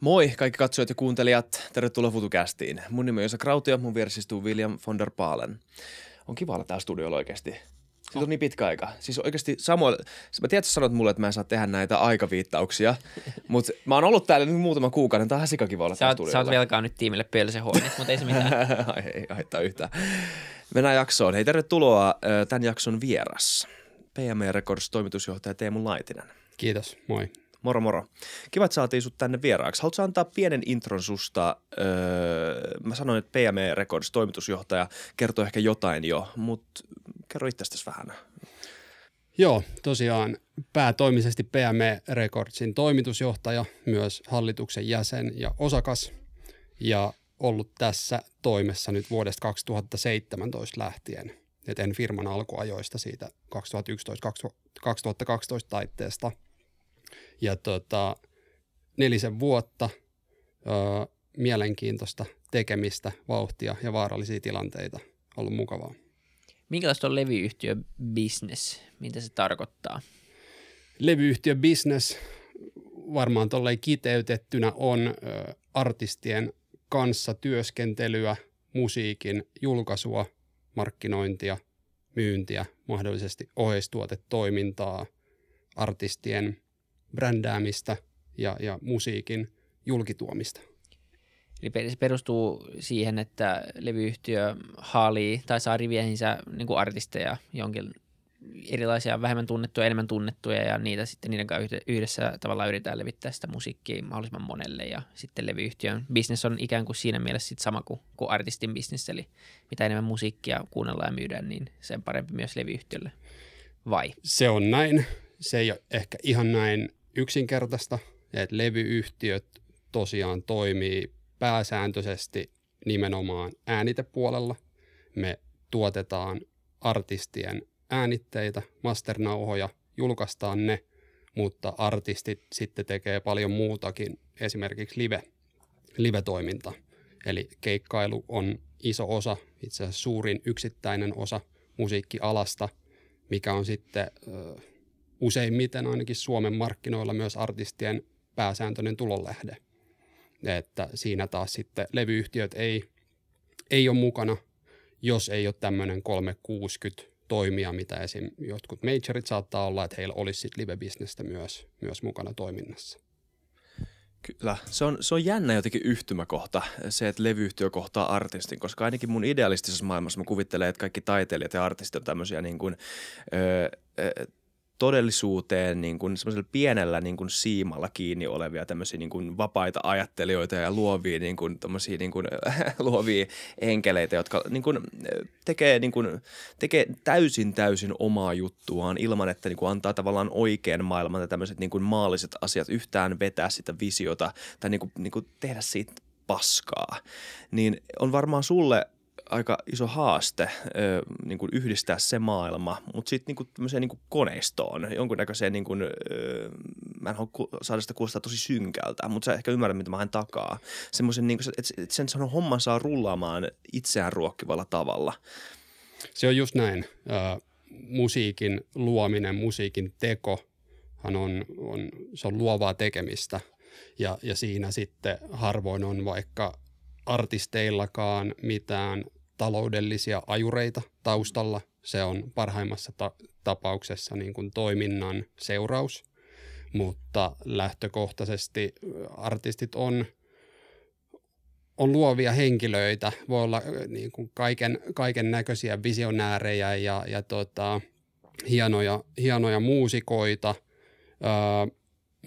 Moi kaikki katsojat ja kuuntelijat, tervetuloa FutuCastiin. Mun nimi on Josa Krautio, mun vieressä istuu William von der Paalen. On kiva olla täällä studiolla oikeasti. Siitä on niin pitkä aika. Siis oikeasti Samuel, mä tiedän, että sanot mulle, että mä en saa tehdä näitä aikaviittauksia, mutta mä oon ollut täällä nyt muutaman kuukauden. Tää on ihan kiva olla Sä täällä oot, sä oot velkaa nyt tiimille pölsehoinit, mutta ei se mitään. Ai, ei haittaa yhtään. Mennään jaksoon. Hei, tervetuloa tämän jakson vieras. PME Records toimitusjohtaja Teemu Laitinen. Kiitos, moi. Moro moro. Kiva, että saatiin sut tänne vieraaksi. Haluatko antaa pienen intron susta? Öö, mä sanoin, että PME Records toimitusjohtaja kertoo ehkä jotain jo, mutta kerro itsestäsi vähän. Joo, tosiaan päätoimisesti PME Recordsin toimitusjohtaja, myös hallituksen jäsen ja osakas ja ollut tässä toimessa nyt vuodesta 2017 lähtien. Et en firman alkuajoista siitä 2011-2012 taitteesta. Ja tota, nelisen vuotta ö, mielenkiintoista tekemistä, vauhtia ja vaarallisia tilanteita. Ollut mukavaa. Minkälaista on levyyhtiö business? Mitä se tarkoittaa? levyyhtiö business varmaan tolleen kiteytettynä on ö, artistien kanssa työskentelyä, musiikin julkaisua, markkinointia, myyntiä, mahdollisesti oheistuotetoimintaa, artistien brändäämistä ja, ja musiikin julkituomista. Eli se perustuu siihen, että levyyhtiö haalii tai saa riviehinsä niin kuin artisteja, jonkin erilaisia vähemmän tunnettuja, enemmän tunnettuja ja niitä sitten niiden kanssa yhde- yhdessä tavallaan yritetään levittää sitä musiikkia mahdollisimman monelle ja sitten levyyhtiön business on ikään kuin siinä mielessä sit sama kuin, kuin artistin business, eli mitä enemmän musiikkia kuunnellaan ja myydään, niin sen parempi myös levyyhtiölle. Vai? Se on näin. Se ei ole ehkä ihan näin yksinkertaista, että levyyhtiöt tosiaan toimii pääsääntöisesti nimenomaan äänitepuolella. Me tuotetaan artistien äänitteitä, masternauhoja, julkaistaan ne, mutta artistit sitten tekee paljon muutakin, esimerkiksi live, live-toiminta. Eli keikkailu on iso osa, itse asiassa suurin yksittäinen osa musiikkialasta, mikä on sitten useimmiten ainakin Suomen markkinoilla myös artistien pääsääntöinen tulonlähde. Että siinä taas sitten levyyhtiöt ei, ei ole mukana, jos ei ole tämmöinen 360 toimia, mitä esim. jotkut majorit saattaa olla, että heillä olisi sitten live-bisnestä myös, myös mukana toiminnassa. Kyllä, se on, se on jännä jotenkin yhtymäkohta, se, että levyyhtiö kohtaa artistin, koska ainakin mun idealistisessa maailmassa mä kuvittelen, että kaikki taiteilijat ja artistit on tämmöisiä niin kuin, ö, ö, todellisuuteen niin kuin pienellä niin kuin siimalla kiinni olevia tämmöisiä niin kuin vapaita ajattelijoita ja luovia, niin kuin, niin kuin, luovia enkeleitä, jotka niin kuin, tekee, niin kuin, tekee täysin täysin omaa juttuaan ilman, että niin kuin antaa tavallaan oikean maailman ja tämmöiset niin kuin maalliset asiat yhtään vetää sitä visiota tai niin kuin, niin kuin tehdä siitä paskaa. Niin on varmaan sulle aika iso haaste ö, niin kuin yhdistää se maailma, mutta sitten niin tämmöiseen niin koneistoon, jonkunnäköiseen, niin kuin, ö, mä en halua saada sitä kuulostaa tosi synkältä, mutta sä ehkä ymmärrät, mitä mä haen takaa. Semmoisen, niin että et sen sanon homman saa rullaamaan itseään ruokkivalla tavalla. Se on just näin. Ö, musiikin luominen, musiikin tekohan on, on, se on luovaa tekemistä ja, ja siinä sitten harvoin on vaikka artisteillakaan mitään taloudellisia ajureita taustalla. Se on parhaimmassa ta- tapauksessa niin kuin toiminnan seuraus, mutta lähtökohtaisesti artistit on, on luovia henkilöitä, voi olla niin kuin kaiken, kaiken näköisiä visionäärejä ja, ja tota, hienoja, hienoja muusikoita, öö,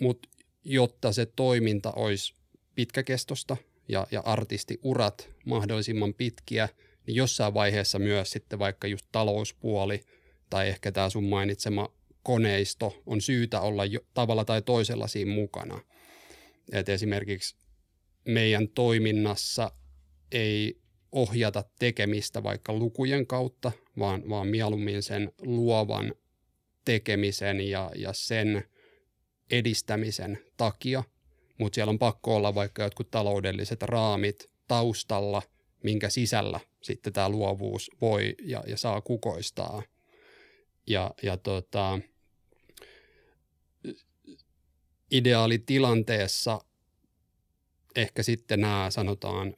mutta jotta se toiminta olisi pitkäkestosta ja, ja artistiurat mahdollisimman pitkiä, niin jossain vaiheessa myös sitten vaikka just talouspuoli tai ehkä tämä sun mainitsema koneisto on syytä olla jo, tavalla tai toisella siinä mukana. Et esimerkiksi meidän toiminnassa ei ohjata tekemistä vaikka lukujen kautta, vaan, vaan mieluummin sen luovan tekemisen ja, ja sen edistämisen takia, mutta siellä on pakko olla vaikka jotkut taloudelliset raamit taustalla, minkä sisällä sitten tämä luovuus voi ja, ja saa kukoistaa. Ja, ja tota, ideaalitilanteessa ehkä sitten nämä sanotaan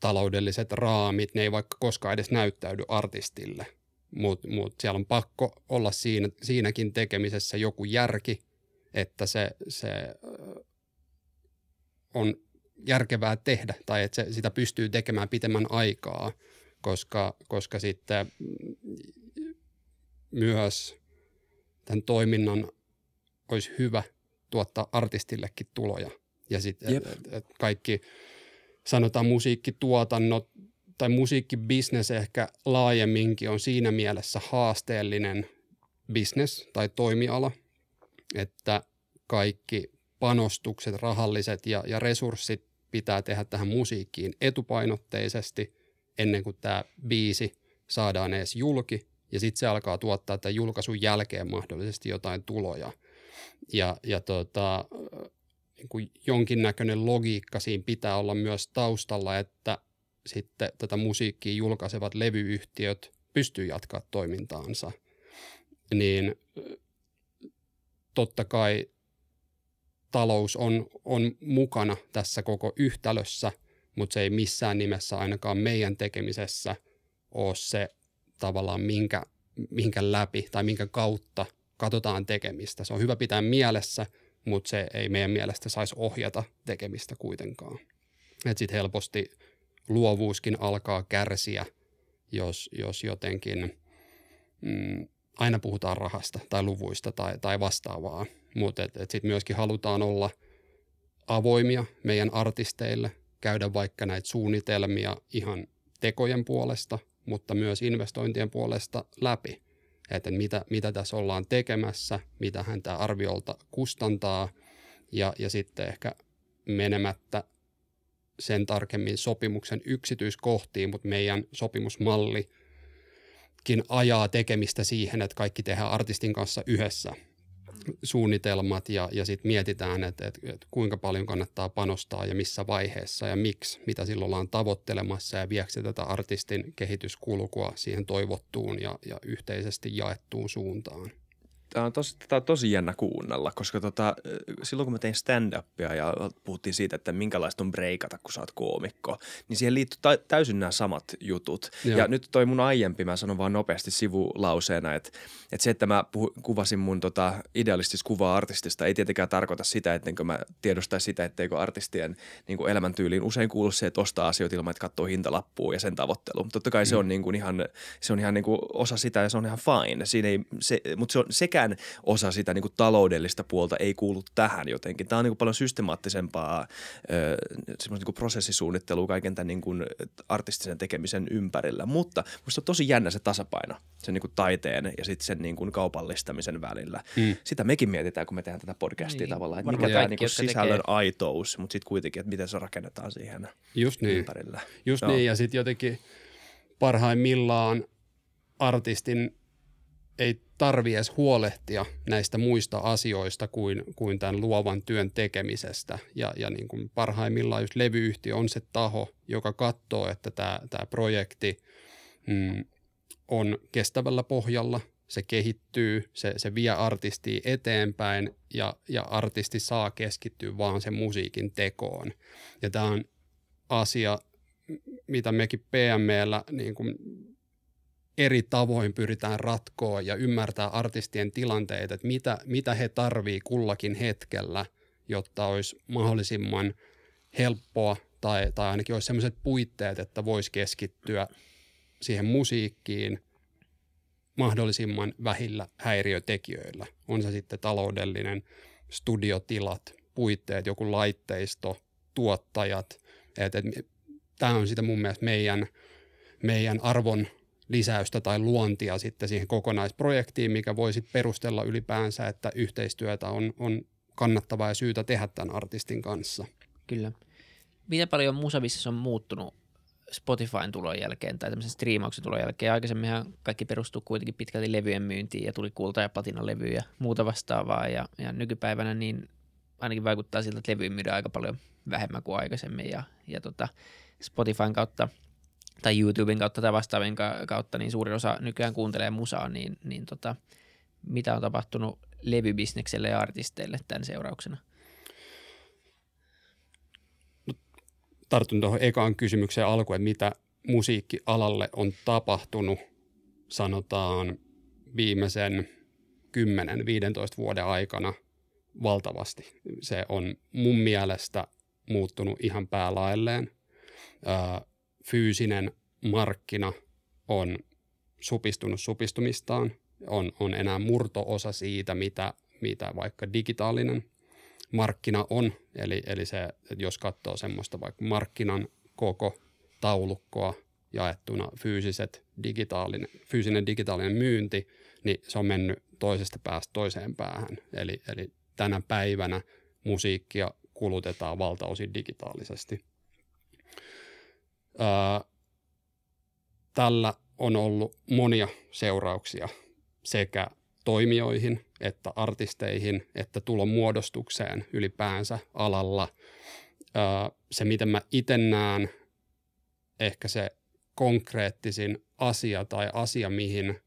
taloudelliset raamit, ne ei vaikka koskaan edes näyttäydy artistille, mutta mut siellä on pakko olla siinä, siinäkin tekemisessä joku järki, että se, se on järkevää tehdä tai että se, sitä pystyy tekemään pitemmän aikaa, koska, koska sitten myös tämän toiminnan olisi hyvä tuottaa artistillekin tuloja. Ja sitten et, et, et kaikki, sanotaan musiikkituotannot tai musiikkibisnes ehkä laajemminkin on siinä mielessä haasteellinen business tai toimiala, että kaikki panostukset, rahalliset ja, ja resurssit pitää tehdä tähän musiikkiin etupainotteisesti ennen kuin tämä biisi saadaan edes julki ja sitten se alkaa tuottaa tämän julkaisun jälkeen mahdollisesti jotain tuloja. Ja, ja tota, niin kuin jonkinnäköinen logiikka siinä pitää olla myös taustalla, että sitten tätä musiikkia julkaisevat levyyhtiöt pystyy jatkaa toimintaansa. Niin totta kai talous on, on mukana tässä koko yhtälössä, mutta se ei missään nimessä ainakaan meidän tekemisessä ole se tavallaan minkä, minkä läpi tai minkä kautta katsotaan tekemistä. Se on hyvä pitää mielessä, mutta se ei meidän mielestä saisi ohjata tekemistä kuitenkaan. Sitten helposti luovuuskin alkaa kärsiä, jos, jos jotenkin mm, aina puhutaan rahasta tai luvuista tai, tai vastaavaa, mutta et, et sitten myöskin halutaan olla avoimia meidän artisteille, käydä vaikka näitä suunnitelmia ihan tekojen puolesta, mutta myös investointien puolesta läpi, että mitä, mitä tässä ollaan tekemässä, mitä hän tämä arviolta kustantaa ja, ja sitten ehkä menemättä sen tarkemmin sopimuksen yksityiskohtiin, mutta meidän sopimusmallikin ajaa tekemistä siihen, että kaikki tehdään artistin kanssa yhdessä – suunnitelmat ja, ja sitten mietitään, että, että, että kuinka paljon kannattaa panostaa ja missä vaiheessa ja miksi, mitä silloin ollaan tavoittelemassa ja viekö tätä artistin kehityskulkua siihen toivottuun ja, ja yhteisesti jaettuun suuntaan. Tämä on, tosi, tämä on tosi jännä kuunnella, koska tota, silloin kun mä tein stand-upia ja puhuttiin siitä, että minkälaista on breikata, kun sä oot koomikko, niin siihen liittyy ta- täysin nämä samat jutut. Joo. Ja nyt toi mun aiempi, mä sanon vaan nopeasti sivulauseena, että, että se, että mä puhu, kuvasin mun tota idealistista kuvaa artistista, ei tietenkään tarkoita sitä, ettenkö mä tiedostaa sitä, etteikö artistien niin kuin elämäntyyliin usein kuulu se, että ostaa asioita ilman, että katsoo hintalappua ja sen tavoittelu. Totta kai mm. se on niin kuin ihan, se on ihan niin kuin osa sitä ja se on ihan fine. Siinä ei, se, mutta se on sekä sekään osa sitä niin kuin taloudellista puolta ei kuulu tähän jotenkin. Tämä on niin kuin paljon systemaattisempaa semmoista niin kuin prosessisuunnittelua kaiken tämän niin kuin artistisen tekemisen ympärillä. Mutta minusta on tosi jännä se tasapaino sen niin kuin taiteen ja sitten sen niin kuin kaupallistamisen välillä. Mm. Sitä mekin mietitään, kun me tehdään tätä podcastia niin, tavallaan, että mikä tämä niin kuin sisällön tekee. aitous, mutta sitten kuitenkin, että miten se rakennetaan siihen Just niin. ympärillä. Just Joo. niin, ja sitten jotenkin parhaimmillaan artistin ei tarvi edes huolehtia näistä muista asioista kuin, kuin tämän luovan työn tekemisestä. Ja, ja niin kuin parhaimmillaan just levyyhtiö on se taho, joka katsoo, että tämä, tämä projekti mm, on kestävällä pohjalla, se kehittyy, se, se vie artistia eteenpäin ja, ja artisti saa keskittyä vaan sen musiikin tekoon. Ja tämä on asia, mitä mekin PMllä niin kuin eri tavoin pyritään ratkoa ja ymmärtää artistien tilanteita, että mitä, mitä he tarvii kullakin hetkellä, jotta olisi mahdollisimman helppoa tai, tai ainakin olisi sellaiset puitteet, että voisi keskittyä siihen musiikkiin mahdollisimman vähillä häiriötekijöillä. On se sitten taloudellinen, studiotilat, puitteet, joku laitteisto, tuottajat. Et, et, tämä on sitä mun mielestä meidän, meidän arvon lisäystä tai luontia sitten siihen kokonaisprojektiin, mikä voisi perustella ylipäänsä, että yhteistyötä on, on kannattavaa ja syytä tehdä tämän artistin kanssa. Kyllä. Miten paljon musavissa on muuttunut Spotifyn tulon jälkeen tai tämmöisen striimauksen tulon jälkeen? Aikaisemminhan kaikki perustuu kuitenkin pitkälti levyjen myyntiin ja tuli kulta- ja platinalevyjä ja muuta vastaavaa ja, ja nykypäivänä niin ainakin vaikuttaa siltä, että levyjä myydään aika paljon vähemmän kuin aikaisemmin ja, ja tota, Spotifyn kautta – tai YouTuben kautta tai vastaavien kautta, niin suurin osa nykyään kuuntelee musaa, niin, niin tota, mitä on tapahtunut levybisnekselle ja artisteille tämän seurauksena? No, tartun tuohon ekaan kysymykseen alkuun, että mitä musiikkialalle on tapahtunut, sanotaan viimeisen 10-15 vuoden aikana valtavasti. Se on mun mielestä muuttunut ihan päälailleen. Fyysinen markkina on supistunut supistumistaan, on, on enää murtoosa siitä, mitä, mitä vaikka digitaalinen markkina on. Eli, eli se, että jos katsoo semmoista vaikka markkinan koko taulukkoa jaettuna fyysiset, digitaalinen, fyysinen digitaalinen myynti, niin se on mennyt toisesta päästä toiseen päähän. Eli, eli tänä päivänä musiikkia kulutetaan valtaosin digitaalisesti. Tällä on ollut monia seurauksia sekä toimijoihin, että artisteihin, että tulon muodostukseen ylipäänsä alalla. Se, miten mä itse näen, ehkä se konkreettisin asia tai asia, mihin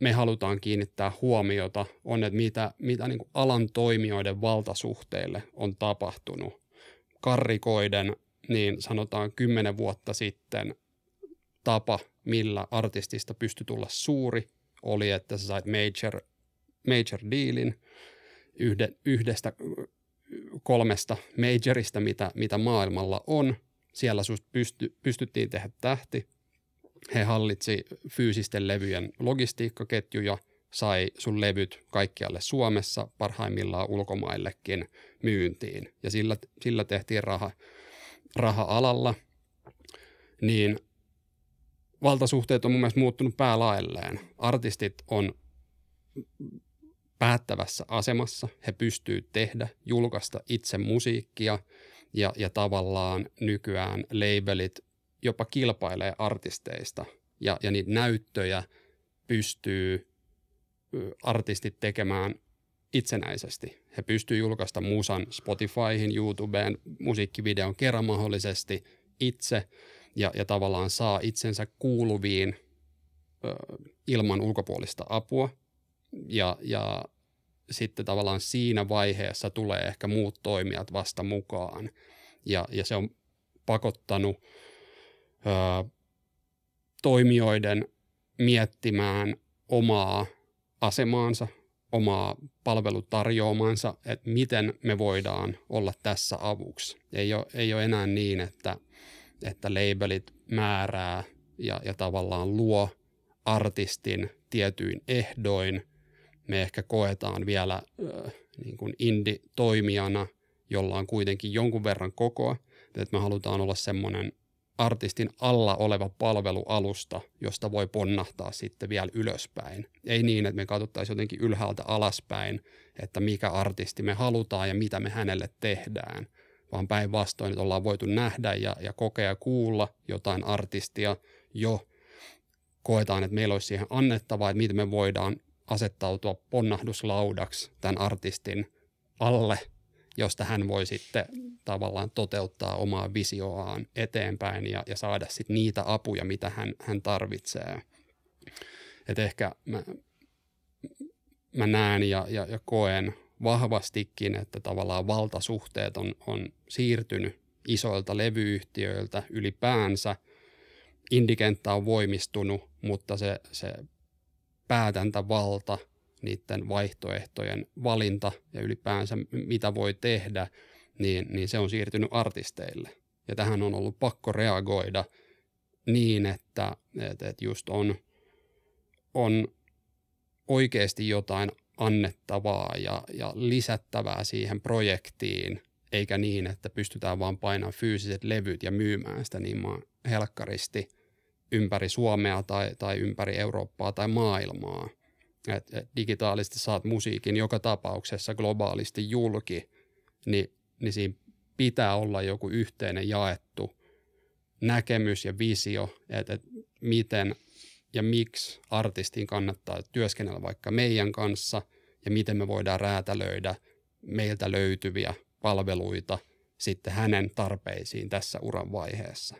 me halutaan kiinnittää huomiota, on, että mitä, mitä niin alan toimijoiden valtasuhteille on tapahtunut. Karrikoiden, niin sanotaan kymmenen vuotta sitten tapa, millä artistista pystyi tulla suuri, oli, että sä sait major, major dealin yhde, yhdestä kolmesta majorista, mitä, mitä maailmalla on. Siellä susta pysty, pystyttiin tehdä tähti. He hallitsi fyysisten levyjen logistiikkaketjuja, sai sun levyt kaikkialle Suomessa, parhaimmillaan ulkomaillekin myyntiin. Ja sillä, sillä tehtiin raha, raha-alalla. Niin valtasuhteet on mun mielestä muuttunut päälailleen. Artistit on päättävässä asemassa. He pystyy tehdä, julkaista itse musiikkia ja, ja tavallaan nykyään labelit jopa kilpailee artisteista ja, ja niitä näyttöjä pystyy artistit tekemään itsenäisesti. He pystyy julkaista musan Spotifyhin, YouTubeen, musiikkivideon kerran mahdollisesti itse – ja, ja tavallaan saa itsensä kuuluviin ö, ilman ulkopuolista apua. Ja, ja sitten tavallaan siinä vaiheessa tulee ehkä muut toimijat vasta mukaan. Ja, ja se on pakottanut ö, toimijoiden miettimään omaa asemaansa, omaa palvelutarjoamansa, että miten me voidaan olla tässä avuksi. Ei ole, ei ole enää niin, että – että labelit määrää ja, ja tavallaan luo artistin tietyin ehdoin. Me ehkä koetaan vielä äh, niin kuin indie-toimijana, jolla on kuitenkin jonkun verran kokoa, että me halutaan olla semmoinen artistin alla oleva palvelualusta, josta voi ponnahtaa sitten vielä ylöspäin. Ei niin, että me katsottaisiin jotenkin ylhäältä alaspäin, että mikä artisti me halutaan ja mitä me hänelle tehdään – vaan päinvastoin, että ollaan voitu nähdä ja, ja kokea ja kuulla jotain artistia jo. Koetaan, että meillä olisi siihen annettavaa, että miten me voidaan asettautua ponnahduslaudaksi tämän artistin alle, josta hän voi sitten tavallaan toteuttaa omaa visioaan eteenpäin ja, ja saada sitten niitä apuja, mitä hän, hän tarvitsee. Et ehkä mä, mä näen ja, ja, ja koen vahvastikin, että tavallaan valtasuhteet on, on siirtynyt isoilta levyyhtiöiltä ylipäänsä. Indikenttä on voimistunut, mutta se, se päätäntävalta, niiden vaihtoehtojen valinta ja ylipäänsä mitä voi tehdä, niin, niin se on siirtynyt artisteille. Ja tähän on ollut pakko reagoida niin, että, että, että just on, on oikeasti jotain annettavaa ja, ja lisättävää siihen projektiin, eikä niin, että pystytään vaan painamaan fyysiset levyt ja myymään sitä niin helkkaristi ympäri Suomea tai, tai ympäri Eurooppaa tai maailmaa. Et, et digitaalisesti saat musiikin joka tapauksessa globaalisti julki, niin, niin siinä pitää olla joku yhteinen jaettu näkemys ja visio, että, että miten ja miksi artistin kannattaa työskennellä vaikka meidän kanssa ja miten me voidaan räätälöidä meiltä löytyviä palveluita sitten hänen tarpeisiin tässä uran vaiheessa.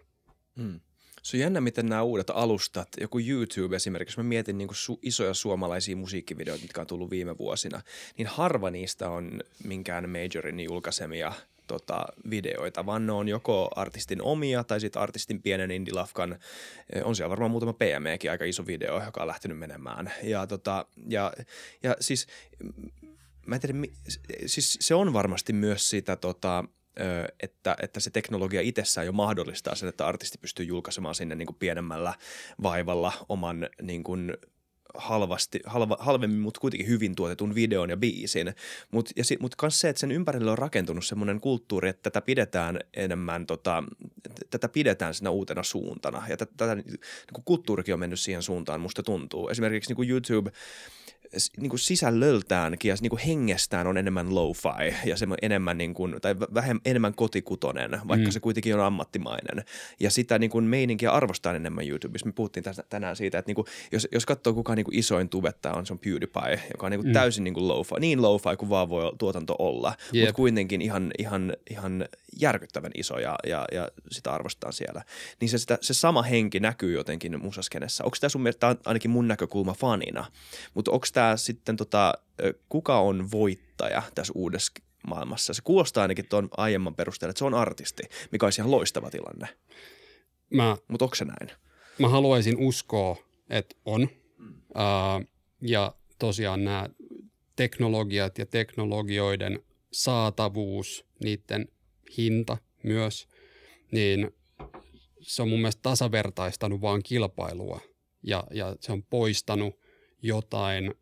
Hmm. Se on jännä, miten nämä uudet alustat, joku YouTube esimerkiksi, mä mietin niin su- isoja suomalaisia musiikkivideoita, mitkä on tullut viime vuosina, niin harva niistä on minkään majorin julkaisemia tota, videoita, vaan ne on joko artistin omia tai sitten artistin pienen indie-lafkan, eh, on siellä varmaan muutama PMEkin aika iso video, joka on lähtenyt menemään. Ja, tota, ja, ja siis mä en tiedä, siis se on varmasti myös sitä tota, että, että se teknologia itsessään jo mahdollistaa sen, että artisti pystyy julkaisemaan sinne niin kuin pienemmällä vaivalla oman niin kuin halvasti, halva, halvemmin, mutta kuitenkin hyvin tuotetun videon ja biisin. Mutta mut myös se, että sen ympärille on rakentunut semmoinen kulttuuri, että tätä pidetään enemmän, tota, tätä pidetään siinä uutena suuntana. Ja tätä, tätä niin kulttuurikin on mennyt siihen suuntaan, musta tuntuu. Esimerkiksi niin kuin YouTube – niin kuin sisällöltäänkin ja niin kuin hengestään on enemmän lo-fi ja se enemmän niin kuin, tai vähemmän, enemmän kotikutonen, vaikka mm. se kuitenkin on ammattimainen. Ja sitä niin kuin meininkiä arvostaa enemmän YouTubessa. Me puhuttiin tästä, tänään siitä, että niin kuin, jos, jos katsoo kuka niin kuin isoin tubettaja on, se on PewDiePie, joka on niin kuin mm. täysin niin kuin lo-fi, niin lo-fi kuin vaan voi tuotanto olla, yep. mutta kuitenkin ihan, ihan, ihan järkyttävän iso ja, ja, ja sitä arvostetaan siellä. Niin se, sitä, se sama henki näkyy jotenkin musaskenessä. Onko tämä sun mielestä, ainakin mun näkökulma fanina, mutta onko tämä sitten tota, kuka on voittaja tässä uudessa maailmassa? Se kuulostaa ainakin tuon aiemman perusteella, että se on artisti, mikä olisi ihan loistava tilanne. Mutta onko se näin? Mä haluaisin uskoa, että on. Mm. Uh, ja tosiaan nämä teknologiat ja teknologioiden saatavuus, niiden hinta myös, niin se on mun mielestä tasavertaistanut vaan kilpailua ja, ja se on poistanut jotain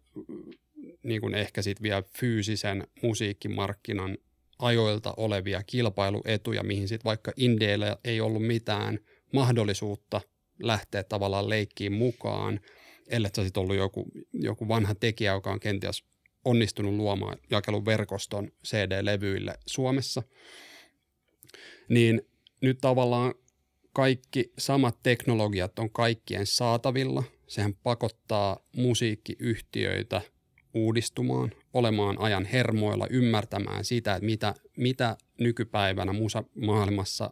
niin kuin ehkä sitten vielä fyysisen musiikkimarkkinan ajoilta olevia kilpailuetuja, mihin sitten vaikka Indeillä ei ollut mitään mahdollisuutta lähteä tavallaan leikkiin mukaan, ellei se sitten ollut joku, joku vanha tekijä, joka on kenties onnistunut luomaan jakeluverkoston CD-levyille Suomessa, niin nyt tavallaan kaikki samat teknologiat on kaikkien saatavilla. Sehän pakottaa musiikkiyhtiöitä uudistumaan, olemaan ajan hermoilla, ymmärtämään sitä, että mitä, mitä nykypäivänä musa maailmassa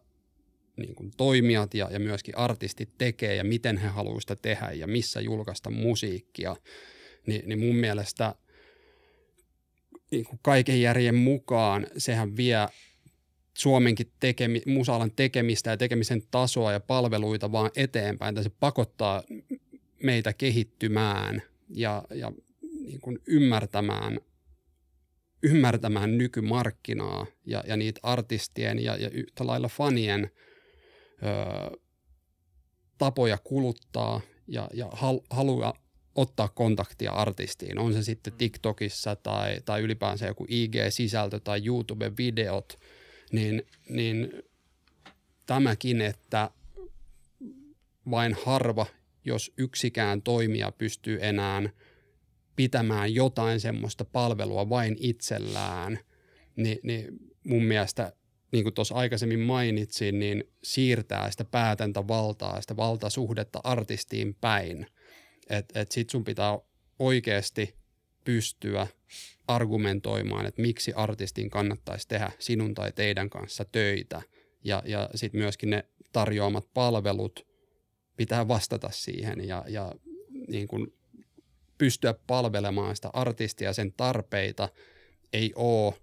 niin kuin toimijat ja, ja myöskin artistit tekee ja miten he haluavat sitä tehdä ja missä julkaista musiikkia, niin, niin mun mielestä niin kuin kaiken järjen mukaan sehän vie Suomenkin tekemi, musaalan tekemistä ja tekemisen tasoa ja palveluita vaan eteenpäin, että se pakottaa meitä kehittymään ja, ja niin kuin ymmärtämään, ymmärtämään nykymarkkinaa ja, ja niitä artistien ja, ja yhtä lailla fanien ö, tapoja kuluttaa ja, ja hal, halua ottaa kontaktia artistiin, on se sitten TikTokissa tai, tai ylipäänsä joku IG-sisältö tai YouTube-videot – niin, niin tämäkin, että vain harva, jos yksikään toimija pystyy enää pitämään jotain semmoista palvelua vain itsellään, niin, niin mun mielestä, niin kuin tuossa aikaisemmin mainitsin, niin siirtää sitä päätäntävaltaa, sitä valtasuhdetta artistiin päin. Että et sit sun pitää oikeasti pystyä argumentoimaan, että miksi artistin kannattaisi tehdä sinun tai teidän kanssa töitä. Ja, ja sitten myöskin ne tarjoamat palvelut pitää vastata siihen ja, ja niin kuin pystyä palvelemaan sitä artistia sen tarpeita ei ole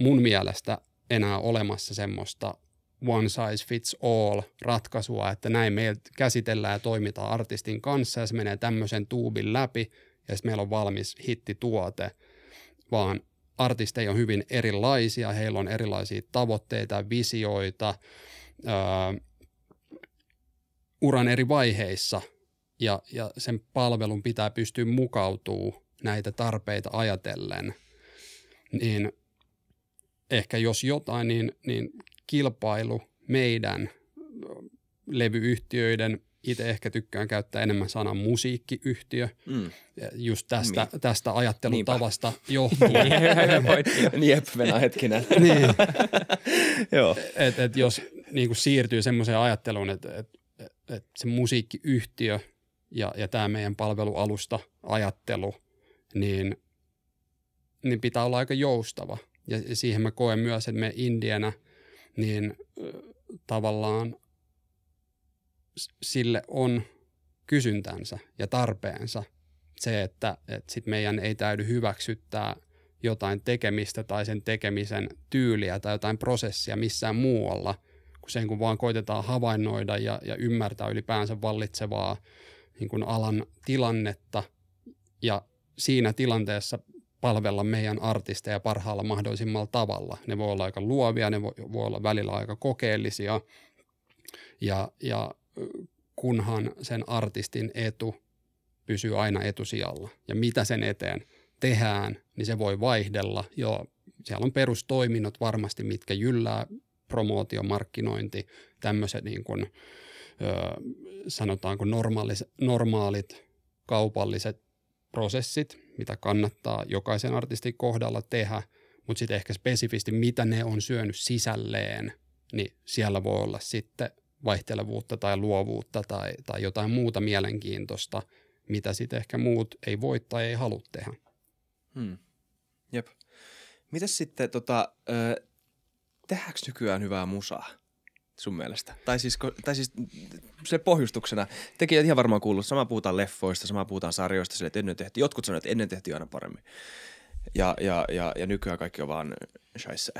mun mielestä enää olemassa semmoista one size fits all ratkaisua, että näin me käsitellään ja toimitaan artistin kanssa ja se menee tämmöisen tuubin läpi ja sitten meillä on valmis hittituote, vaan artisteja on hyvin erilaisia, heillä on erilaisia tavoitteita, visioita, ää, uran eri vaiheissa. Ja, ja sen palvelun pitää pystyä mukautuu näitä tarpeita ajatellen, niin ehkä jos jotain, niin, niin kilpailu meidän levyyhtiöiden itse ehkä tykkään käyttää enemmän sanan musiikkiyhtiö. Mm. Just tästä, niin. tästä ajattelutavasta johtuen. Niep, venä hetkinen. niin. Joo. Et, et jos niin kuin siirtyy semmoiseen ajatteluun, että et, et se musiikkiyhtiö ja, ja tämä meidän palvelualusta ajattelu, niin, niin pitää olla aika joustava. Ja siihen mä koen myös, että me Indiana, niin tavallaan sille on kysyntänsä ja tarpeensa. Se, että, että sit meidän ei täydy hyväksyttää jotain tekemistä tai sen tekemisen tyyliä tai jotain prosessia missään muualla kuin sen, kun vaan koitetaan havainnoida ja, ja ymmärtää ylipäänsä vallitsevaa niin kuin alan tilannetta ja siinä tilanteessa palvella meidän artisteja parhaalla mahdollisimmalla tavalla. Ne voi olla aika luovia, ne voi, voi olla välillä aika kokeellisia ja, ja kunhan sen artistin etu pysyy aina etusijalla. Ja mitä sen eteen tehdään, niin se voi vaihdella. Joo, siellä on perustoiminnot varmasti, mitkä jyllää, promootio, markkinointi, tämmöiset niin kuin, ö, sanotaanko normaalis, normaalit kaupalliset prosessit, mitä kannattaa jokaisen artistin kohdalla tehdä, mutta sitten ehkä spesifisti, mitä ne on syönyt sisälleen, niin siellä voi olla sitten vaihtelevuutta tai luovuutta tai, tai jotain muuta mielenkiintoista, mitä sitten ehkä muut ei voi tai ei halua tehdä. Hmm. Jep. Mitäs sitten, tota, tehdäänkö nykyään hyvää musaa? sun mielestä? Tai siis, tai siis se pohjustuksena, tekijät ihan varmaan kuullut, sama puhutaan leffoista, sama puhutaan sarjoista, sille, että ennen tehtiin, jotkut sanoivat, että ennen tehtiin aina paremmin. Ja, ja, ja, ja nykyään kaikki on vaan shaisse.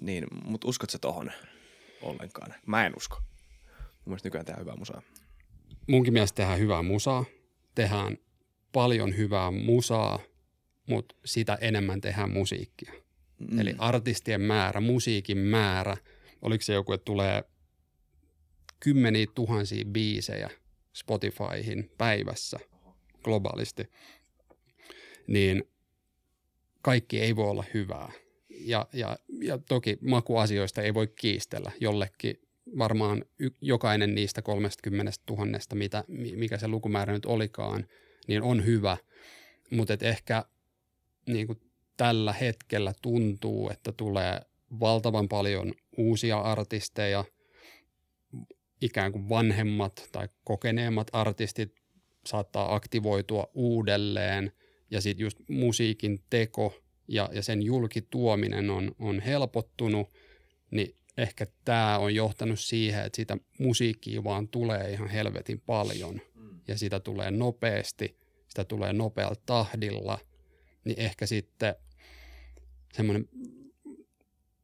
Niin, mutta uskot sä tohon ollenkaan? Mä en usko. Mun mielestä nykyään tehdään hyvää musaa. Munkin mielestä tehdään hyvää musaa. Tehdään paljon hyvää musaa, mutta sitä enemmän tehdään musiikkia. Mm. Eli artistien määrä, musiikin määrä – oliko se joku, että tulee kymmeniä tuhansia biisejä Spotifyhin päivässä globaalisti, niin kaikki ei voi olla hyvää. Ja, ja, ja toki makuasioista ei voi kiistellä. Jollekin varmaan y- jokainen niistä 30 000, mitä, mikä se lukumäärä nyt olikaan, niin on hyvä. Mutta ehkä niin kuin tällä hetkellä tuntuu, että tulee valtavan paljon uusia artisteja, ikään kuin vanhemmat tai kokeneemmat artistit saattaa aktivoitua uudelleen ja sitten just musiikin teko ja, ja sen julkituominen on, on helpottunut, niin ehkä tämä on johtanut siihen, että sitä musiikkia vaan tulee ihan helvetin paljon ja sitä tulee nopeasti, sitä tulee nopealla tahdilla, niin ehkä sitten semmoinen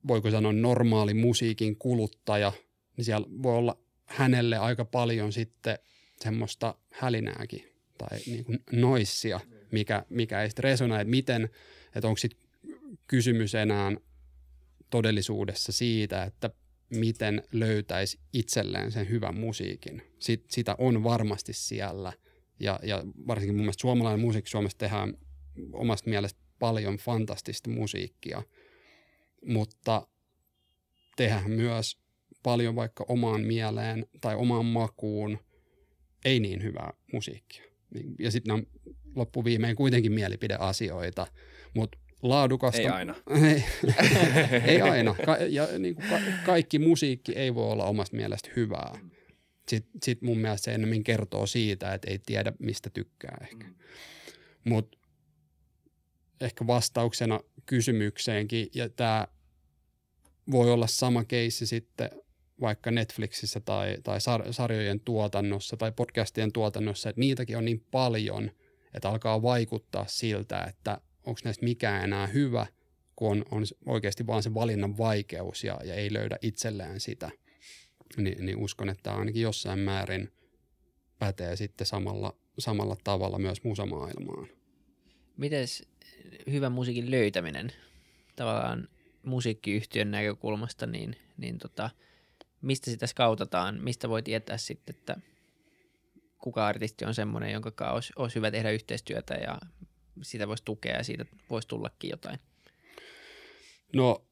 voiko sanoa normaali musiikin kuluttaja, niin siellä voi olla hänelle aika paljon sitten semmoista hälinääkin tai niin kuin noissia, mikä, mikä ei sitten resonoi, että miten, että onko sitten kysymys enää todellisuudessa siitä, että miten löytäisi itselleen sen hyvän musiikin. Sit, sitä on varmasti siellä ja, ja varsinkin mun mielestä suomalainen musiikki Suomessa tehdään omasta mielestä paljon fantastista musiikkia – mutta tehdä myös paljon vaikka omaan mieleen tai omaan makuun ei niin hyvää musiikkia. Ja sitten on loppuviimein kuitenkin mielipideasioita, mutta laadukasta... Ei aina. ei, ei aina. Ka- ja niin kuin ka- kaikki musiikki ei voi olla omasta mielestä hyvää. Sitten sit mun mielestä se enemmän kertoo siitä, että ei tiedä mistä tykkää ehkä. Mm. Mutta ehkä vastauksena kysymykseenkin, ja tämä voi olla sama keissi sitten vaikka Netflixissä tai, tai sar- sarjojen tuotannossa tai podcastien tuotannossa, että niitäkin on niin paljon, että alkaa vaikuttaa siltä, että onko näistä mikään enää hyvä, kun on, on oikeasti vaan se valinnan vaikeus ja, ja ei löydä itselleen sitä. Ni, niin uskon, että ainakin jossain määrin pätee sitten samalla, samalla tavalla myös musamaailmaan. Miten hyvän musiikin löytäminen tavallaan musiikkiyhtiön näkökulmasta, niin, niin tota, mistä sitä skautataan, mistä voi tietää sitten, että kuka artisti on semmoinen, jonka kanssa olisi, olisi hyvä tehdä yhteistyötä ja sitä voisi tukea ja siitä voisi tullakin jotain? No,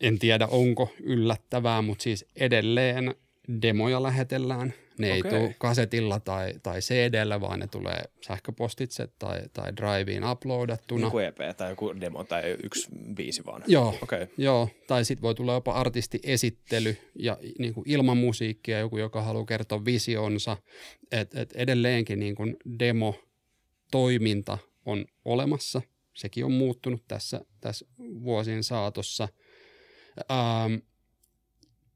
en tiedä onko yllättävää, mutta siis edelleen demoja lähetellään ne okay. ei tule kasetilla tai, tai CD-llä, vaan ne tulee sähköpostitse tai, tai driveen uploadattuna. Joku EP tai joku demo tai yksi biisi vaan. Joo, okay. joo. tai sitten voi tulla jopa artistiesittely ja niin kuin ilman musiikkia joku, joka haluaa kertoa visionsa. Et, et edelleenkin niin kuin demo-toiminta on olemassa. Sekin on muuttunut tässä, tässä vuosien saatossa. Ähm,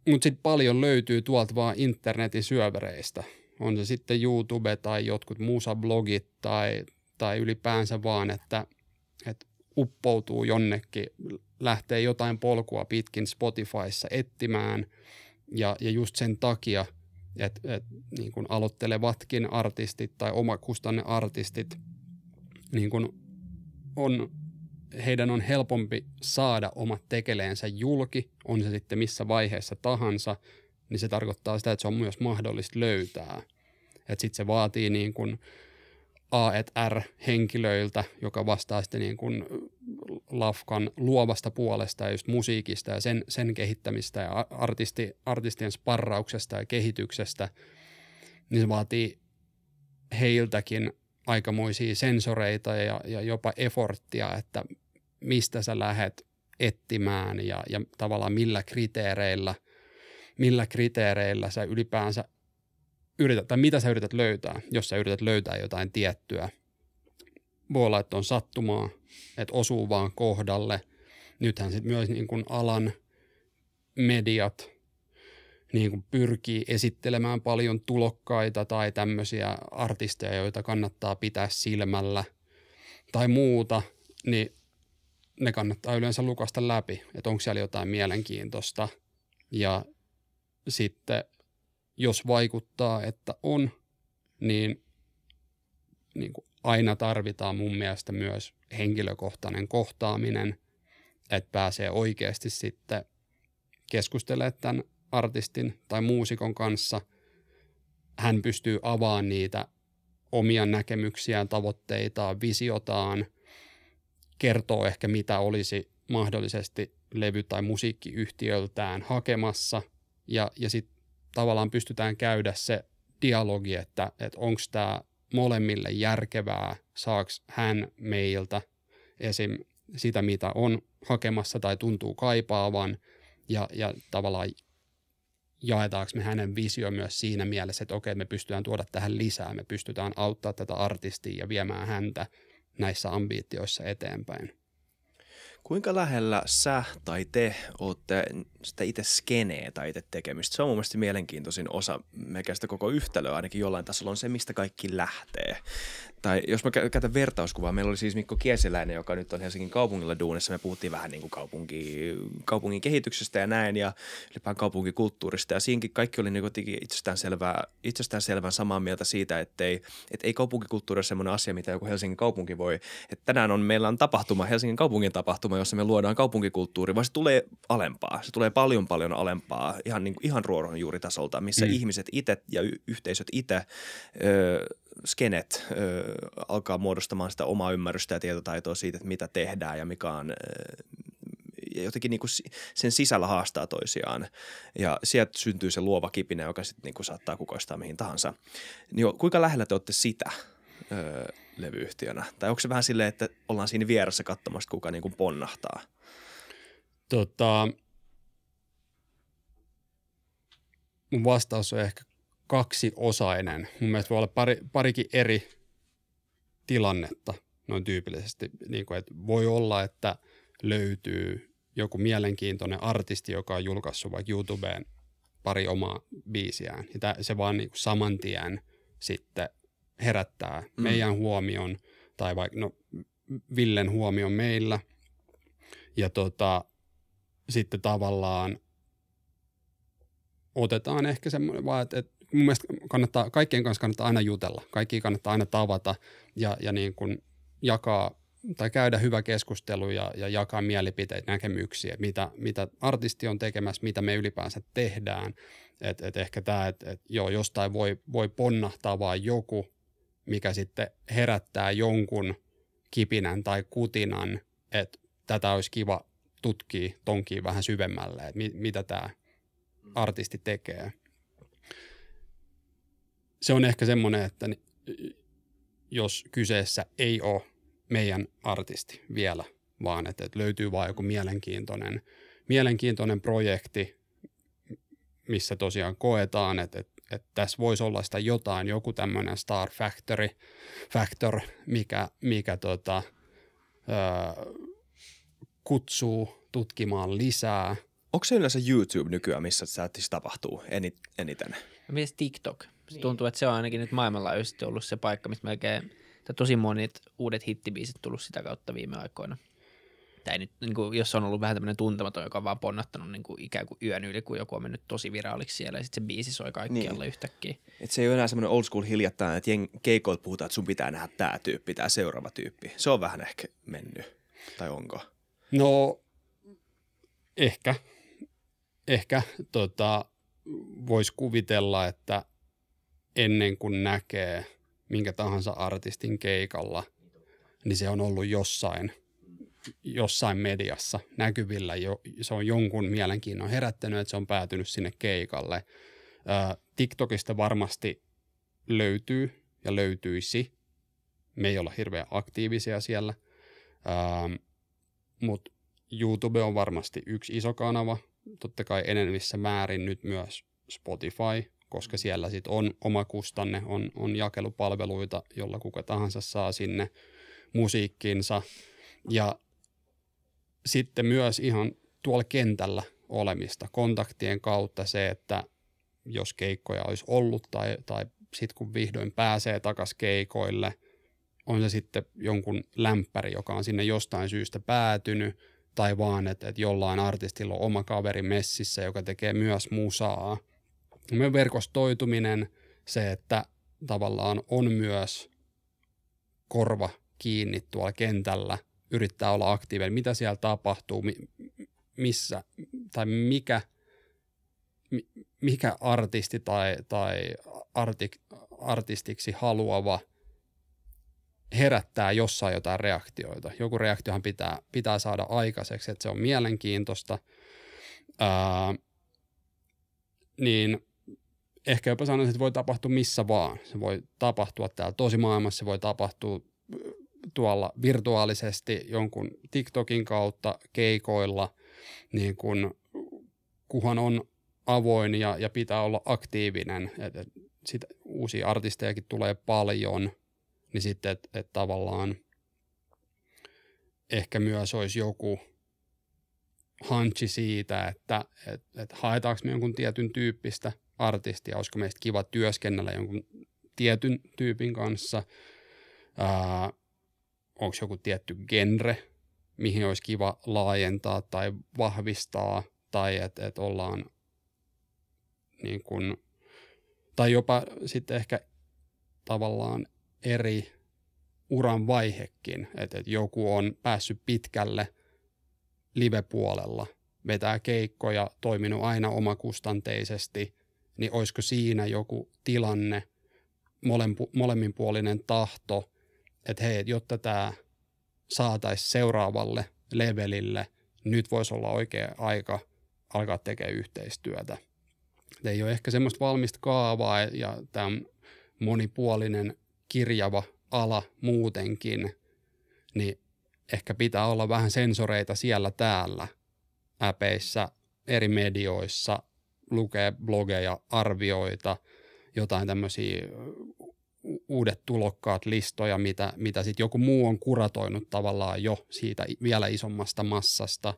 mutta sitten paljon löytyy tuolta vaan internetin syövereistä. On se sitten YouTube tai jotkut musablogit tai, tai ylipäänsä vaan, että että uppoutuu jonnekin, lähtee jotain polkua pitkin Spotifyssa etsimään ja, ja just sen takia, että et, niin kuin aloittelevatkin artistit tai omakustanne artistit niin kuin on, heidän on helpompi saada omat tekeleensä julki, on se sitten missä vaiheessa tahansa, niin se tarkoittaa sitä, että se on myös mahdollista löytää. Että sitten se vaatii niin kuin A&R-henkilöiltä, joka vastaa sitten niin kuin Lafkan luovasta puolesta ja just musiikista ja sen, sen kehittämistä ja artisti, artistien sparrauksesta ja kehityksestä, niin se vaatii heiltäkin aikamoisia sensoreita ja, ja jopa efforttia, että mistä sä lähet etsimään ja, ja tavallaan millä kriteereillä, millä kriteereillä sä ylipäänsä yrität, tai mitä sä yrität löytää, jos sä yrität löytää jotain tiettyä. Voi olla, että on sattumaa, että osuu vaan kohdalle. Nythän sitten myös niin kuin alan mediat niin kuin pyrkii esittelemään paljon tulokkaita tai tämmöisiä artisteja, joita kannattaa pitää silmällä tai muuta, niin ne kannattaa yleensä lukasta läpi, että onko siellä jotain mielenkiintoista. Ja sitten jos vaikuttaa, että on, niin, niin kuin aina tarvitaan mun mielestä myös henkilökohtainen kohtaaminen, että pääsee oikeasti sitten keskustelemaan tämän artistin tai muusikon kanssa. Hän pystyy avaamaan niitä omia näkemyksiään, tavoitteitaan, visiotaan, kertoo ehkä mitä olisi mahdollisesti levy- tai musiikkiyhtiöltään hakemassa ja, ja sitten tavallaan pystytään käydä se dialogi, että, että onko tämä molemmille järkevää, saaks hän meiltä esim. sitä, mitä on hakemassa tai tuntuu kaipaavan, ja, ja tavallaan jaetaanko me hänen visio myös siinä mielessä, että okei, me pystytään tuoda tähän lisää, me pystytään auttaa tätä artistia ja viemään häntä näissä ambiitioissa eteenpäin. Kuinka lähellä sä tai te olette sitä itse skeneä tai itse tekemistä? Se on mun mielestä mielenkiintoisin osa meikästä koko yhtälöä, ainakin jollain tasolla on se, mistä kaikki lähtee. Tai jos mä käytän vertauskuvaa, meillä oli siis Mikko Kieseläinen, joka nyt on Helsingin kaupungilla duunissa. Me puhuttiin vähän niin kuin kaupunki, kaupungin kehityksestä ja näin ja ylipäätään kaupunkikulttuurista. Ja siinkin kaikki oli niin itsestään, selvää, itsestään selvän samaa mieltä siitä, että ei, että ei kaupunkikulttuuri ole sellainen asia, mitä joku Helsingin kaupunki voi. Että tänään on, meillä on tapahtuma, Helsingin kaupungin tapahtuma, jossa me luodaan kaupunkikulttuuri, vaan se tulee alempaa. Se tulee paljon paljon alempaa, ihan, niin kuin, ihan ruohonjuuritasolta, missä mm. ihmiset itse ja y- yhteisöt itse skenet ö, alkaa muodostamaan sitä omaa ymmärrystä ja tietotaitoa siitä, että mitä tehdään ja mikä on ja jotenkin niin kuin sen sisällä haastaa toisiaan. Ja sieltä syntyy se luova kipinä, joka sitten niin kuin saattaa kukoistaa mihin tahansa. Niin kuinka lähellä te olette sitä ö, levyyhtiönä? Tai onko se vähän silleen, että ollaan siinä vieressä katsomassa, kuka niin kuin ponnahtaa? Tota, mun vastaus on ehkä kaksiosainen. Mun mielestä voi olla pari, parikin eri tilannetta noin tyypillisesti. Niin kuin, että voi olla, että löytyy joku mielenkiintoinen artisti, joka on julkaissut vaikka YouTubeen pari omaa biisiään. Ja se vaan niin kuin saman tien sitten herättää mm. meidän huomion tai vaikka no, Villen huomion meillä. Ja tota, sitten tavallaan otetaan ehkä semmoinen vaan, että, että mun mielestä kannattaa, kaikkien kanssa kannattaa aina jutella. Kaikki kannattaa aina tavata ja, ja niin kuin jakaa tai käydä hyvä keskustelu ja, ja jakaa mielipiteitä, näkemyksiä, mitä, mitä artisti on tekemässä, mitä me ylipäänsä tehdään. Et, et ehkä tämä, että et joo, jostain voi, voi ponnahtaa vaan joku, mikä sitten herättää jonkun kipinän tai kutinan, että tätä olisi kiva tutkia, tonkia vähän syvemmälle, että mi, mitä tämä artisti tekee se on ehkä semmoinen, että jos kyseessä ei ole meidän artisti vielä, vaan että, löytyy vain joku mielenkiintoinen, mielenkiintoinen projekti, missä tosiaan koetaan, että, että, että tässä voisi olla sitä jotain, joku tämmöinen star factory, factor, mikä, mikä tota, ö, kutsuu tutkimaan lisää. Onko se yleensä YouTube nykyään, missä se tapahtuu eniten? Mielestäni TikTok? niin. tuntuu, että se on ainakin nyt maailmanlaajuisesti ollut se paikka, mistä melkein tai tosi monet uudet hittibiisit tullut sitä kautta viime aikoina. Tai nyt, niin kuin, jos on ollut vähän tämmöinen tuntematon, joka on vaan ponnattanut niin kuin ikään kuin yön yli, kun joku on mennyt tosi viraaliksi siellä ja sitten se biisi soi kaikkialle niin. yhtäkkiä. Et se ei ole enää semmoinen old school hiljattain, että jeng- keikoilta puhutaan, että sun pitää nähdä tämä tyyppi, tämä seuraava tyyppi. Se on vähän ehkä mennyt, tai onko? No, ehkä. Ehkä tota, voisi kuvitella, että ennen kuin näkee minkä tahansa artistin keikalla, niin se on ollut jossain, jossain mediassa näkyvillä. Jo, se on jonkun mielenkiinnon herättänyt, että se on päätynyt sinne keikalle. Ää, TikTokista varmasti löytyy ja löytyisi. Me ei olla hirveän aktiivisia siellä, mutta YouTube on varmasti yksi iso kanava, totta kai enemmissä määrin nyt myös Spotify, koska siellä sit on oma kustanne, on, on jakelupalveluita, jolla kuka tahansa saa sinne musiikkinsa. Ja sitten myös ihan tuolla kentällä olemista, kontaktien kautta se, että jos keikkoja olisi ollut tai, tai sitten kun vihdoin pääsee takaisin keikoille, on se sitten jonkun lämpäri, joka on sinne jostain syystä päätynyt, tai vaan, että, että jollain artistilla on oma kaveri messissä, joka tekee myös musaa. Meidän verkostoituminen, se, että tavallaan on myös korva kiinni tuolla kentällä, yrittää olla aktiivinen, mitä siellä tapahtuu, missä tai mikä, mikä artisti tai, tai artik, artistiksi haluava – herättää jossain jotain reaktioita. Joku reaktiohan pitää, pitää saada aikaiseksi, että se on mielenkiintoista. Ää, niin ehkä jopa sanoisin, että voi tapahtua missä vaan. Se voi tapahtua täällä tosimaailmassa, se voi tapahtua tuolla virtuaalisesti jonkun TikTokin kautta keikoilla, niin kun, kuhan on avoin ja, ja pitää olla aktiivinen. Et, et sit uusia artistejakin tulee paljon – niin sitten, että et tavallaan ehkä myös olisi joku hanchi siitä, että et, et haetaanko me jonkun tietyn tyyppistä artistia, olisiko meistä kiva työskennellä jonkun tietyn tyypin kanssa, onko joku tietty genre, mihin olisi kiva laajentaa tai vahvistaa, tai että et ollaan niin kun, tai jopa sitten ehkä tavallaan eri uran vaihekin, että, että joku on päässyt pitkälle live-puolella, vetää keikkoja, toiminut aina omakustanteisesti, niin olisiko siinä joku tilanne, molempu, molemminpuolinen tahto, että hei, jotta tämä saataisiin seuraavalle levelille, nyt voisi olla oikea aika alkaa tekemään yhteistyötä. Et ei ole ehkä semmoista valmista kaavaa ja tämä monipuolinen kirjava ala muutenkin, niin ehkä pitää olla vähän sensoreita siellä täällä äpeissä, eri medioissa, lukee blogeja, arvioita, jotain tämmöisiä uudet tulokkaat, listoja, mitä, mitä sitten joku muu on kuratoinut tavallaan jo siitä vielä isommasta massasta.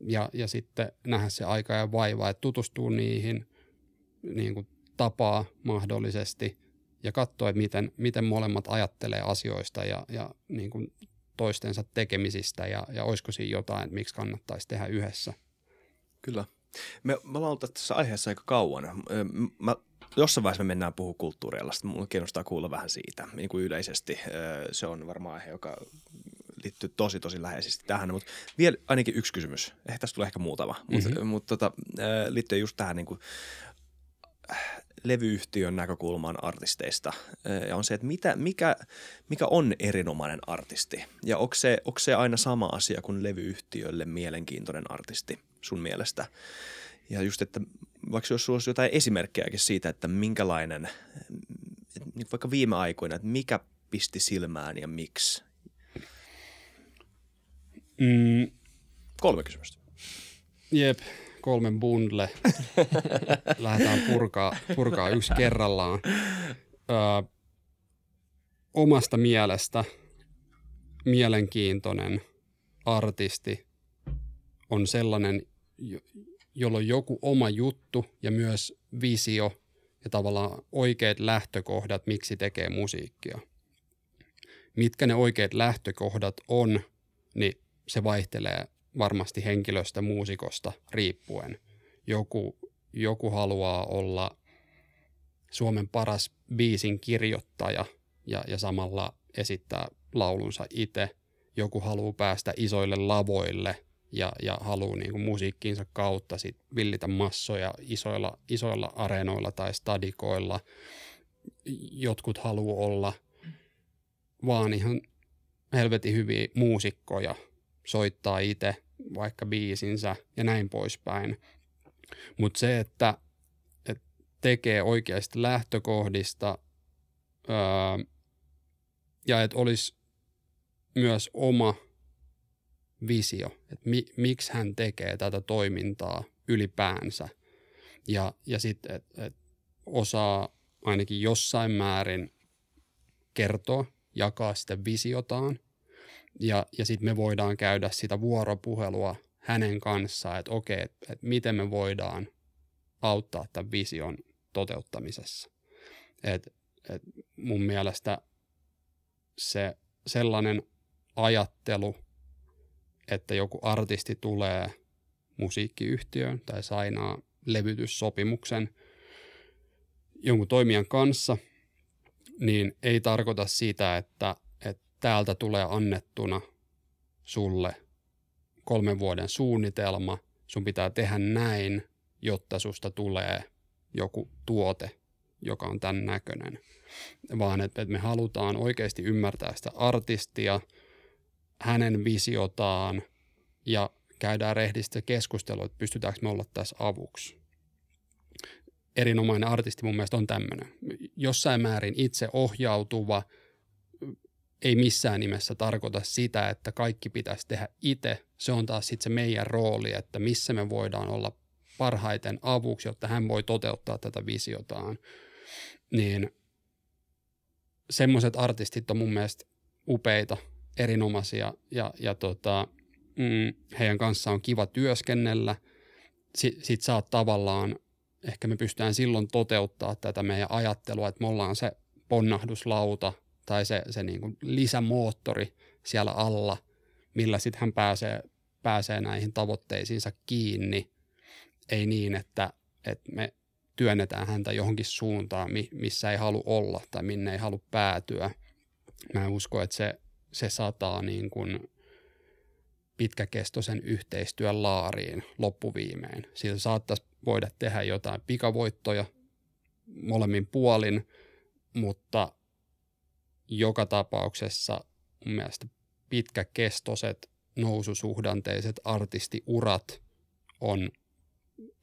Ja, ja sitten nähdä se aika ja vaiva, että tutustuu niihin niin kuin tapaa mahdollisesti – ja katsoa, että miten, miten molemmat ajattelee asioista ja, ja niin kuin toistensa tekemisistä ja, ja olisiko siinä jotain, että miksi kannattaisi tehdä yhdessä. Kyllä. Me, me ollaan ollut tässä aiheessa aika kauan. Mä, jossain vaiheessa me mennään puhua kulttuurialasta. Mulla kiinnostaa kuulla vähän siitä niin kuin yleisesti. Se on varmaan aihe, joka liittyy tosi tosi läheisesti tähän, mutta vielä ainakin yksi kysymys. Ehkä tästä tulee ehkä muutama, mm-hmm. mutta mut, tota, liittyy just tähän niin kuin, levyyhtiön näkökulman artisteista ja on se, että mitä, mikä, mikä on erinomainen artisti ja onko se, onko se aina sama asia kuin levyyhtiölle mielenkiintoinen artisti sun mielestä? Ja just, että vaikka jos olisi jotain esimerkkejäkin siitä, että minkälainen, niin vaikka viime aikoina, että mikä pisti silmään ja miksi? Mm. Kolme kysymystä. Jep kolmen bundle. Lähdetään purkaa, purkaa yksi kerrallaan. Ö, omasta mielestä mielenkiintoinen artisti on sellainen, jolla on joku oma juttu ja myös visio ja tavallaan oikeat lähtökohdat, miksi tekee musiikkia. mitkä ne oikeat lähtökohdat on, niin se vaihtelee varmasti henkilöstä, muusikosta riippuen. Joku, joku haluaa olla Suomen paras biisin kirjoittaja ja, ja samalla esittää laulunsa itse. Joku haluaa päästä isoille lavoille ja, ja haluaa niin kuin musiikkiinsa kautta sit villitä massoja isoilla, isoilla areenoilla tai stadikoilla. Jotkut haluaa olla vaan ihan helvetin hyviä muusikkoja, soittaa itse vaikka biisinsä ja näin poispäin. Mutta se, että, että tekee oikeasti lähtökohdista öö, ja että olisi myös oma visio, että mi, miksi hän tekee tätä toimintaa ylipäänsä. Ja, ja sitten, että et osaa ainakin jossain määrin kertoa, jakaa sitä visiotaan. Ja, ja sitten me voidaan käydä sitä vuoropuhelua hänen kanssaan, että okei, että, että miten me voidaan auttaa tämän vision toteuttamisessa. Et, et mun mielestä se sellainen ajattelu, että joku artisti tulee musiikkiyhtiöön tai sainaa levytyssopimuksen jonkun toimijan kanssa, niin ei tarkoita sitä, että täältä tulee annettuna sulle kolmen vuoden suunnitelma, sun pitää tehdä näin, jotta susta tulee joku tuote, joka on tämän näköinen. Vaan että me halutaan oikeasti ymmärtää sitä artistia, hänen visiotaan ja käydään rehdistä keskustelua, että pystytäänkö me olla tässä avuksi. Erinomainen artisti mun mielestä on tämmöinen. Jossain määrin itse ohjautuva, ei missään nimessä tarkoita sitä, että kaikki pitäisi tehdä itse. Se on taas sitten se meidän rooli, että missä me voidaan olla parhaiten avuksi, jotta hän voi toteuttaa tätä visiotaan. Niin semmoiset artistit on mun mielestä upeita, erinomaisia ja, ja tota, mm, heidän kanssaan on kiva työskennellä. Sitten sit saat tavallaan, ehkä me pystytään silloin toteuttaa tätä meidän ajattelua, että me ollaan se ponnahduslauta tai se, se niin kuin lisämoottori siellä alla, millä sitten hän pääsee, pääsee näihin tavoitteisiinsa kiinni. Ei niin, että, että me työnnetään häntä johonkin suuntaan, missä ei halua olla tai minne ei halua päätyä. Mä usko, että se, se sataa niin kuin pitkäkestoisen yhteistyön laariin loppuviimein. Sillä saattaisi voida tehdä jotain pikavoittoja molemmin puolin, mutta joka tapauksessa mun mielestä pitkäkestoiset noususuhdanteiset artistiurat on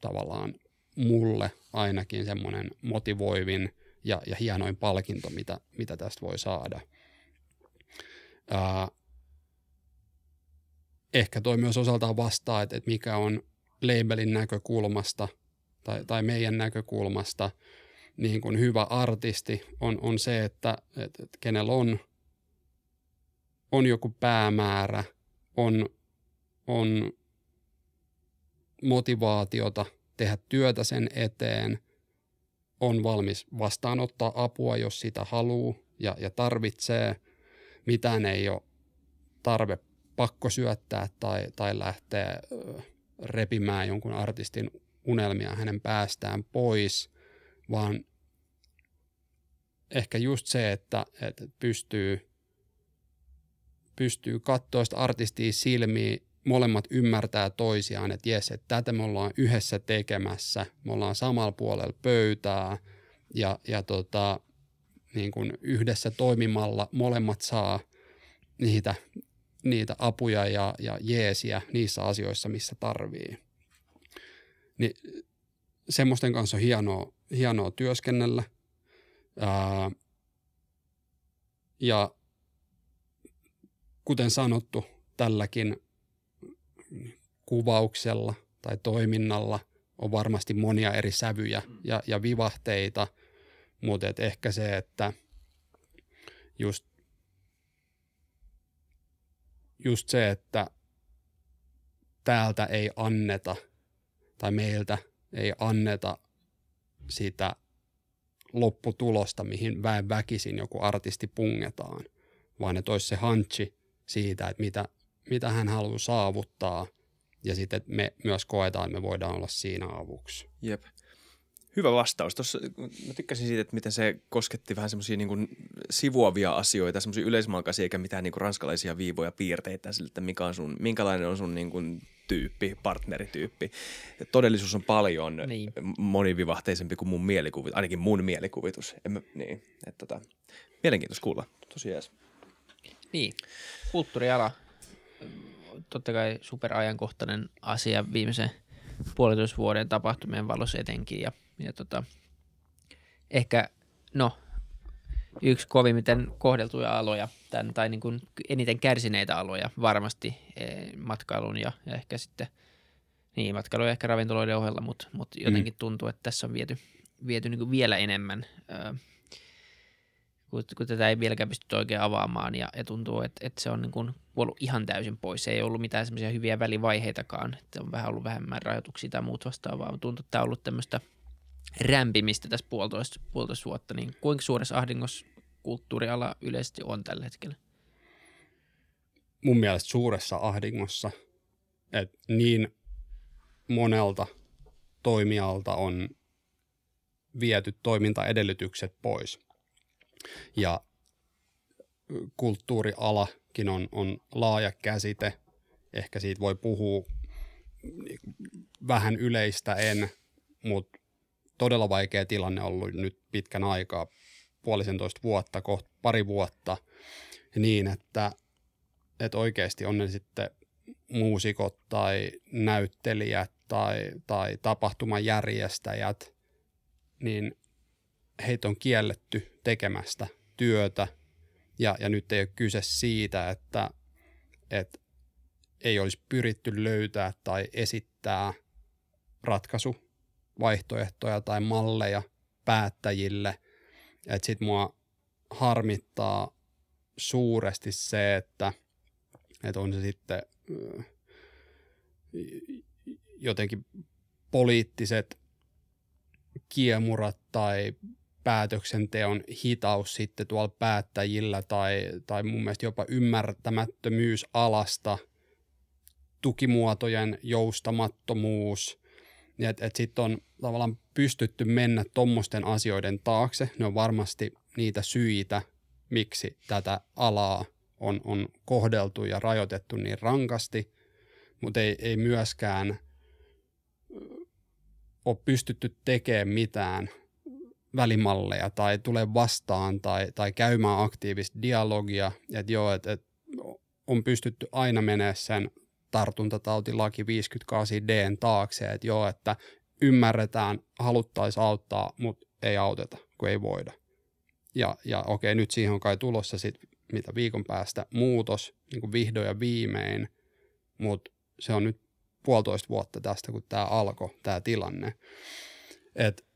tavallaan mulle ainakin semmoinen motivoivin ja, ja hienoin palkinto, mitä, mitä tästä voi saada. Ää, ehkä toi myös osaltaan vastaa, että, että mikä on labelin näkökulmasta tai, tai meidän näkökulmasta niin kuin hyvä artisti on, on se, että, että, että kenellä on, on joku päämäärä, on, on motivaatiota tehdä työtä sen eteen, on valmis vastaanottaa apua, jos sitä haluaa ja, ja tarvitsee. Mitään ei ole tarve pakko syöttää tai, tai lähteä repimään jonkun artistin unelmia hänen päästään pois, vaan ehkä just se, että, että pystyy, pystyy katsoa sitä artistia silmiin, molemmat ymmärtää toisiaan, että jes, että tätä me ollaan yhdessä tekemässä, me ollaan samalla puolella pöytää ja, ja tota, niin kuin yhdessä toimimalla molemmat saa niitä niitä apuja ja, ja jeesiä niissä asioissa, missä tarvii. Niin semmoisten kanssa on hienoa, hienoa työskennellä. Ää, ja kuten sanottu, tälläkin kuvauksella tai toiminnalla on varmasti monia eri sävyjä ja, ja vivahteita, mutta ehkä se, että just just se, että täältä ei anneta tai meiltä ei anneta sitä lopputulosta, mihin väen väkisin joku artisti pungetaan, vaan että olisi se hanchi siitä, että mitä, mitä hän haluaa saavuttaa ja sitten me myös koetaan, että me voidaan olla siinä avuksi. Jep. Hyvä vastaus. Tuossa, mä tykkäsin siitä, että miten se kosketti vähän semmoisia niin sivuavia asioita, semmoisia yleismalkaisia eikä mitään niin kuin ranskalaisia viivoja, piirteitä sille, että mikä on sun, minkälainen on sun niin kuin tyyppi, partnerityyppi. Todellisuus on paljon niin. monivivahteisempi kuin mun mielikuvitus, ainakin mun mielikuvitus. En mä, niin, että tota, mielenkiintoista kuulla, tosi jees. Niin, kulttuuriala, totta kai superajankohtainen asia viimeisen puolitoista vuoden tapahtumien valossa etenkin ja, ja tota, ehkä, no, yksi kovimmin kohdeltuja aloja, tämän, tai niin kuin eniten kärsineitä aloja varmasti e, matkailun ja, ja ehkä sitten, niin matkailu ja ehkä ravintoloiden ohella, mutta, mutta jotenkin mm. tuntuu, että tässä on viety, viety niin kuin vielä enemmän, ää, kun, kun tätä ei vieläkään pysty oikein avaamaan ja, ja tuntuu, että, että se on niin kuin ollut ihan täysin pois. Se ei ollut mitään semmoisia hyviä välivaiheitakaan, että on vähän ollut vähemmän rajoituksia tai muut vastaavaa, mutta tuntuu, että tämä on ollut tämmöistä – rämpimistä tässä puolitoista, puolitoista vuotta, niin kuinka suuressa ahdingossa kulttuuriala yleisesti on tällä hetkellä? Mun mielestä suuressa ahdingossa, että niin monelta toimialta on viety toimintaedellytykset pois. Ja kulttuurialakin on, on laaja käsite. Ehkä siitä voi puhua vähän yleistä en, mutta todella vaikea tilanne ollut nyt pitkän aikaa, puolisentoista vuotta, kohta pari vuotta, niin että, että oikeasti on ne sitten muusikot tai näyttelijät tai, tai tapahtumajärjestäjät, niin heitä on kielletty tekemästä työtä. Ja, ja nyt ei ole kyse siitä, että, että ei olisi pyritty löytää tai esittää ratkaisu vaihtoehtoja tai malleja päättäjille. Että sit mua harmittaa suuresti se, että, että on se sitten jotenkin poliittiset kiemurat tai päätöksenteon hitaus sitten tuolla päättäjillä tai, tai mun mielestä jopa ymmärtämättömyys alasta, tukimuotojen joustamattomuus, niin että et sitten on tavallaan pystytty mennä tuommoisten asioiden taakse. Ne on varmasti niitä syitä, miksi tätä alaa on, on kohdeltu ja rajoitettu niin rankasti, mutta ei, ei myöskään ole pystytty tekemään mitään välimalleja tai tule vastaan tai, tai käymään aktiivista dialogia, että joo, että et on pystytty aina menemään sen tartuntatautilaki 58D taakse, että joo, että ymmärretään, haluttaisiin auttaa, mutta ei auteta, kun ei voida. Ja, ja okei, nyt siihen on kai tulossa sitten mitä viikon päästä muutos, niin kuin vihdoin ja viimein, mutta se on nyt puolitoista vuotta tästä, kun tämä alkoi, tämä tilanne. Et,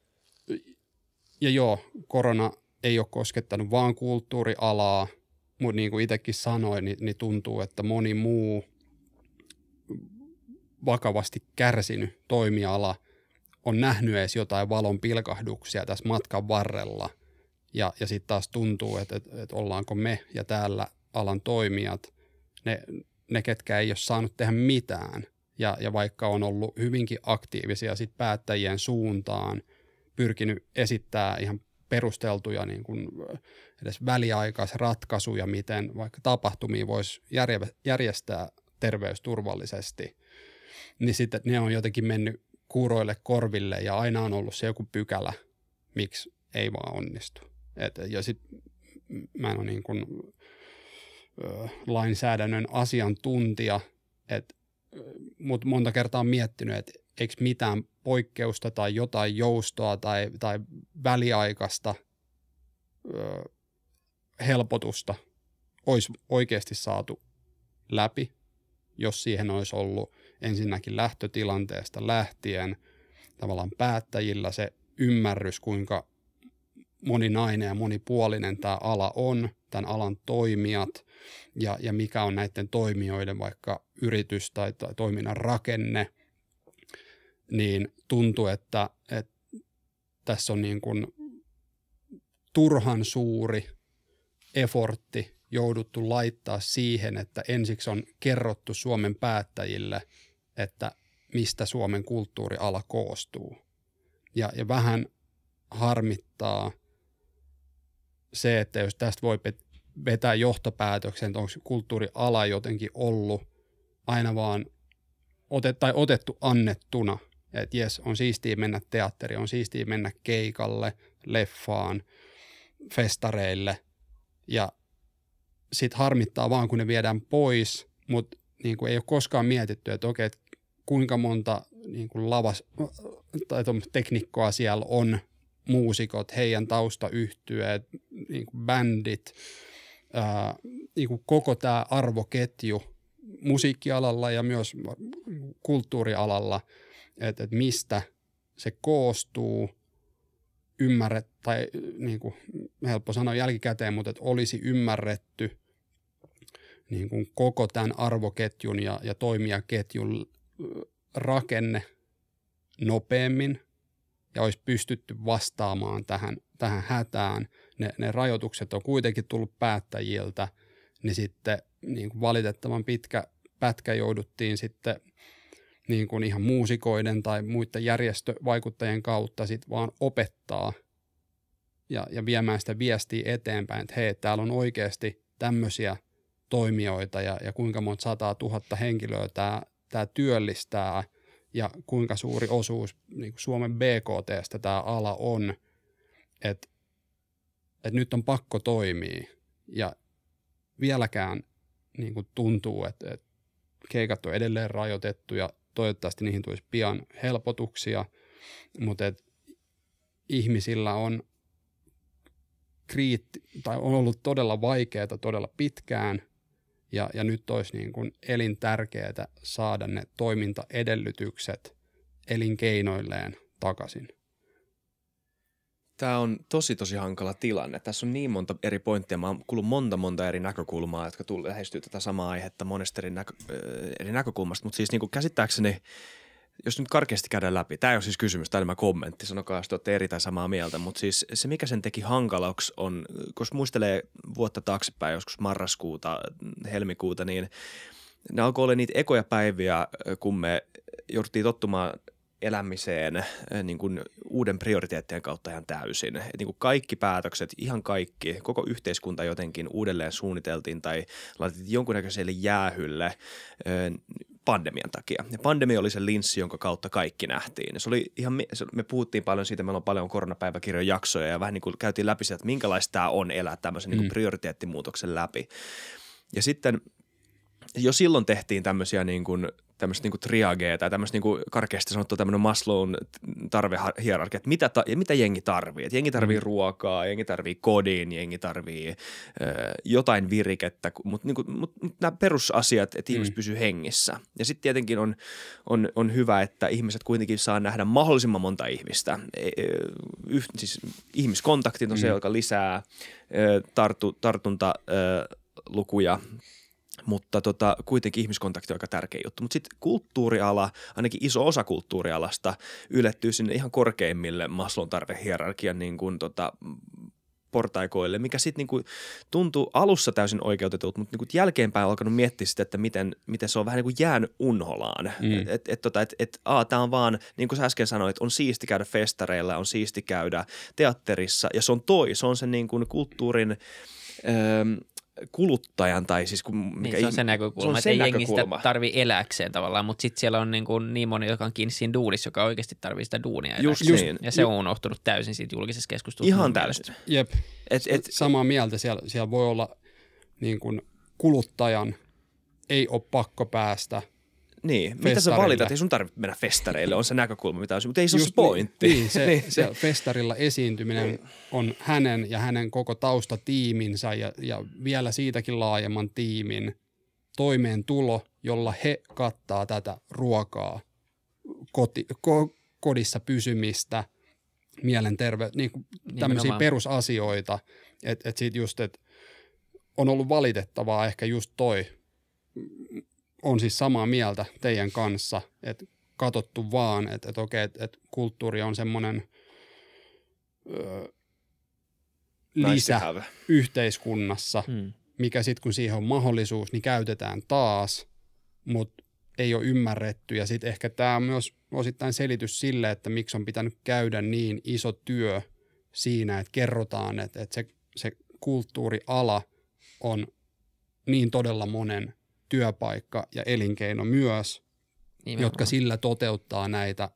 ja joo, korona ei ole koskettanut vaan kulttuurialaa, mutta niin kuin itsekin sanoin, niin, niin tuntuu, että moni muu vakavasti kärsinyt toimiala on nähnyt edes jotain valon pilkahduksia tässä matkan varrella. Ja, ja sitten taas tuntuu, että, että, että ollaanko me ja täällä alan toimijat, ne, ne ketkä ei ole saanut tehdä mitään. Ja, ja vaikka on ollut hyvinkin aktiivisia sit päättäjien suuntaan, pyrkinyt esittää ihan perusteltuja niin kuin edes väliaikaisratkaisuja, miten vaikka tapahtumia voisi järjestää terveysturvallisesti, niin sitten ne on jotenkin mennyt kuuroille korville ja aina on ollut se joku pykälä, miksi ei vaan onnistu. Et, ja sitten mä en ole niin kuin, ö, lainsäädännön asiantuntija, mutta monta kertaa on miettinyt, että eikö mitään poikkeusta tai jotain joustoa tai, tai väliaikaista ö, helpotusta olisi oikeasti saatu läpi, jos siihen olisi ollut ensinnäkin lähtötilanteesta lähtien tavallaan päättäjillä se ymmärrys, kuinka moninainen ja monipuolinen tämä ala on, tämän alan toimijat ja, ja mikä on näiden toimijoiden vaikka yritys tai, tai toiminnan rakenne, niin tuntuu, että, että tässä on niin kuin turhan suuri efortti jouduttu laittaa siihen, että ensiksi on kerrottu Suomen päättäjille, että mistä Suomen kulttuuriala koostuu. Ja, ja vähän harmittaa se, että jos tästä voi vetää johtopäätöksen, että onko kulttuuriala jotenkin ollut aina vaan otet, tai otettu annettuna, että jes, on siistiä mennä teatteriin, on siistiä mennä keikalle, leffaan, festareille. Ja sitten harmittaa vaan, kun ne viedään pois, mutta niin kuin ei ole koskaan mietitty, että okei, että kuinka monta niin kuin lavas, tai teknikkoa siellä on, muusikot, heidän taustayhtyeet, niin kuin bändit, ää, niin kuin koko tämä arvoketju musiikkialalla ja myös kulttuurialalla, että, että mistä se koostuu, ymmärret, tai niin kuin helppo sanoa jälkikäteen, mutta että olisi ymmärretty niin kuin koko tämän arvoketjun ja, ja toimijaketjun rakenne nopeammin ja olisi pystytty vastaamaan tähän, tähän hätään. Ne, ne rajoitukset on kuitenkin tullut päättäjiltä, niin sitten niin kuin valitettavan pitkä pätkä jouduttiin sitten niin kuin ihan muusikoiden tai muiden järjestövaikuttajien kautta sitten vaan opettaa ja, ja viemään sitä viestiä eteenpäin, että hei, täällä on oikeasti tämmöisiä toimijoita ja, ja kuinka monta sataa tuhatta henkilöä tämä, tämä työllistää ja kuinka suuri osuus niin kuin Suomen BKTstä tämä ala on, että, että nyt on pakko toimia. Ja vieläkään niin kuin tuntuu, että, että keikat on edelleen rajoitettu ja toivottavasti niihin tulisi pian helpotuksia, mutta että ihmisillä on kriitti, tai on ollut todella vaikeaa todella pitkään, ja, ja nyt olisi niin kuin elintärkeää saada ne toimintaedellytykset elinkeinoilleen takaisin. Tämä on tosi tosi hankala tilanne. Tässä on niin monta eri pointtia. Mä oon kuullut monta monta eri näkökulmaa, jotka lähestyy tätä samaa aihetta monesta eri, näkö, eri näkökulmasta. Mutta siis niin kuin käsittääkseni – jos nyt karkeasti käydään läpi, tämä ei ole siis kysymys, tämä on kommentti, sanokaa jos olette eri tai samaa mieltä, mutta siis se mikä sen teki hankalaksi on, kun muistelee vuotta taaksepäin, joskus marraskuuta, helmikuuta, niin ne alkoi olla niitä ekoja päiviä, kun me jouduttiin tottumaan elämiseen eh, niin kuin uuden prioriteettien kautta ihan täysin. Et niin kuin kaikki päätökset, ihan kaikki, koko yhteiskunta jotenkin uudelleen suunniteltiin tai laitettiin jonkunnäköiselle jäähylle eh, pandemian takia. Ja pandemia oli se linssi, jonka kautta kaikki nähtiin. se oli ihan, me puhuttiin paljon siitä, meillä on paljon koronapäiväkirjan jaksoja ja vähän niin kuin käytiin läpi sitä, että minkälaista tämä on elää tämmöisen niin mm. niin prioriteettimuutoksen läpi. Ja sitten jo silloin tehtiin tämmöisiä niin kuin tämmöistä niinku triagea tai tämmöistä niinku karkeasti sanottua tämmöinen Maslown tarvehierarkia, että mitä, ta, mitä jengi tarvii. Et jengi tarvii mm. ruokaa, jengi tarvii kodin, jengi tarvii ö, jotain virikettä, mutta niinku, mut, mut nämä perusasiat, että ihmiset mm. pysyy hengissä. Ja sitten tietenkin on, on, on hyvä, että ihmiset kuitenkin saa nähdä mahdollisimman monta ihmistä. E, e, yh, siis ihmiskontaktit on mm. se, joka lisää ö, tartu, tartuntalukuja mutta tota, kuitenkin ihmiskontakti on aika tärkeä juttu. Mutta sitten kulttuuriala, ainakin iso osa kulttuurialasta, ylettyy sinne ihan korkeimmille Maslon tarvehierarkian niin kuin, tota, portaikoille, mikä sitten niinku tuntuu alussa täysin oikeutetulta, mutta niinku jälkeenpäin on alkanut miettiä sitä, että miten, miten se on vähän niin kuin jäänyt unholaan. Mm. Että et, et, tota, et, et, tämä on vaan, niin kuin sä äsken sanoit, on siisti käydä festareilla, on siisti käydä teatterissa ja se on toi, se on sen niin kuin kulttuurin öö, kuluttajan tai siis kun, mikä niin, se on se näkökulma, että ei jengi sitä tarvi eläkseen tavallaan, mutta sitten siellä on niin, kuin niin moni, joka on kiinni siinä duunissa, joka oikeasti tarvii sitä duunia just, just, Ja se on unohtunut täysin siitä julkisessa keskustelussa. Ihan täysin. Jep, et, et, samaa mieltä. Siellä, siellä voi olla niin kuin kuluttajan ei ole pakko päästä niin, mitä sä valitat? Ei sun tarvitse mennä festareille, on se näkökulma, mitä on, mutta ei se ole se pointti. Niin, se, niin, se, festarilla esiintyminen on hänen ja hänen koko taustatiiminsä ja, ja vielä siitäkin laajemman tiimin toimeentulo, jolla he kattaa tätä ruokaa, koti, ko, kodissa pysymistä, mielenterve, niin kuin tämmöisiä perusasioita, että et siitä just, että on ollut valitettavaa ehkä just toi on siis samaa mieltä teidän kanssa, että katottu vaan, että, että okei, että, että kulttuuri on semmoinen lisä yhteiskunnassa, hmm. mikä sitten kun siihen on mahdollisuus, niin käytetään taas, mutta ei ole ymmärretty. Ja sitten ehkä tämä on myös osittain selitys sille, että miksi on pitänyt käydä niin iso työ siinä, että kerrotaan, että, että se, se kulttuuriala on niin todella monen työpaikka ja elinkeino myös, Nimenomaan. jotka sillä toteuttaa näitä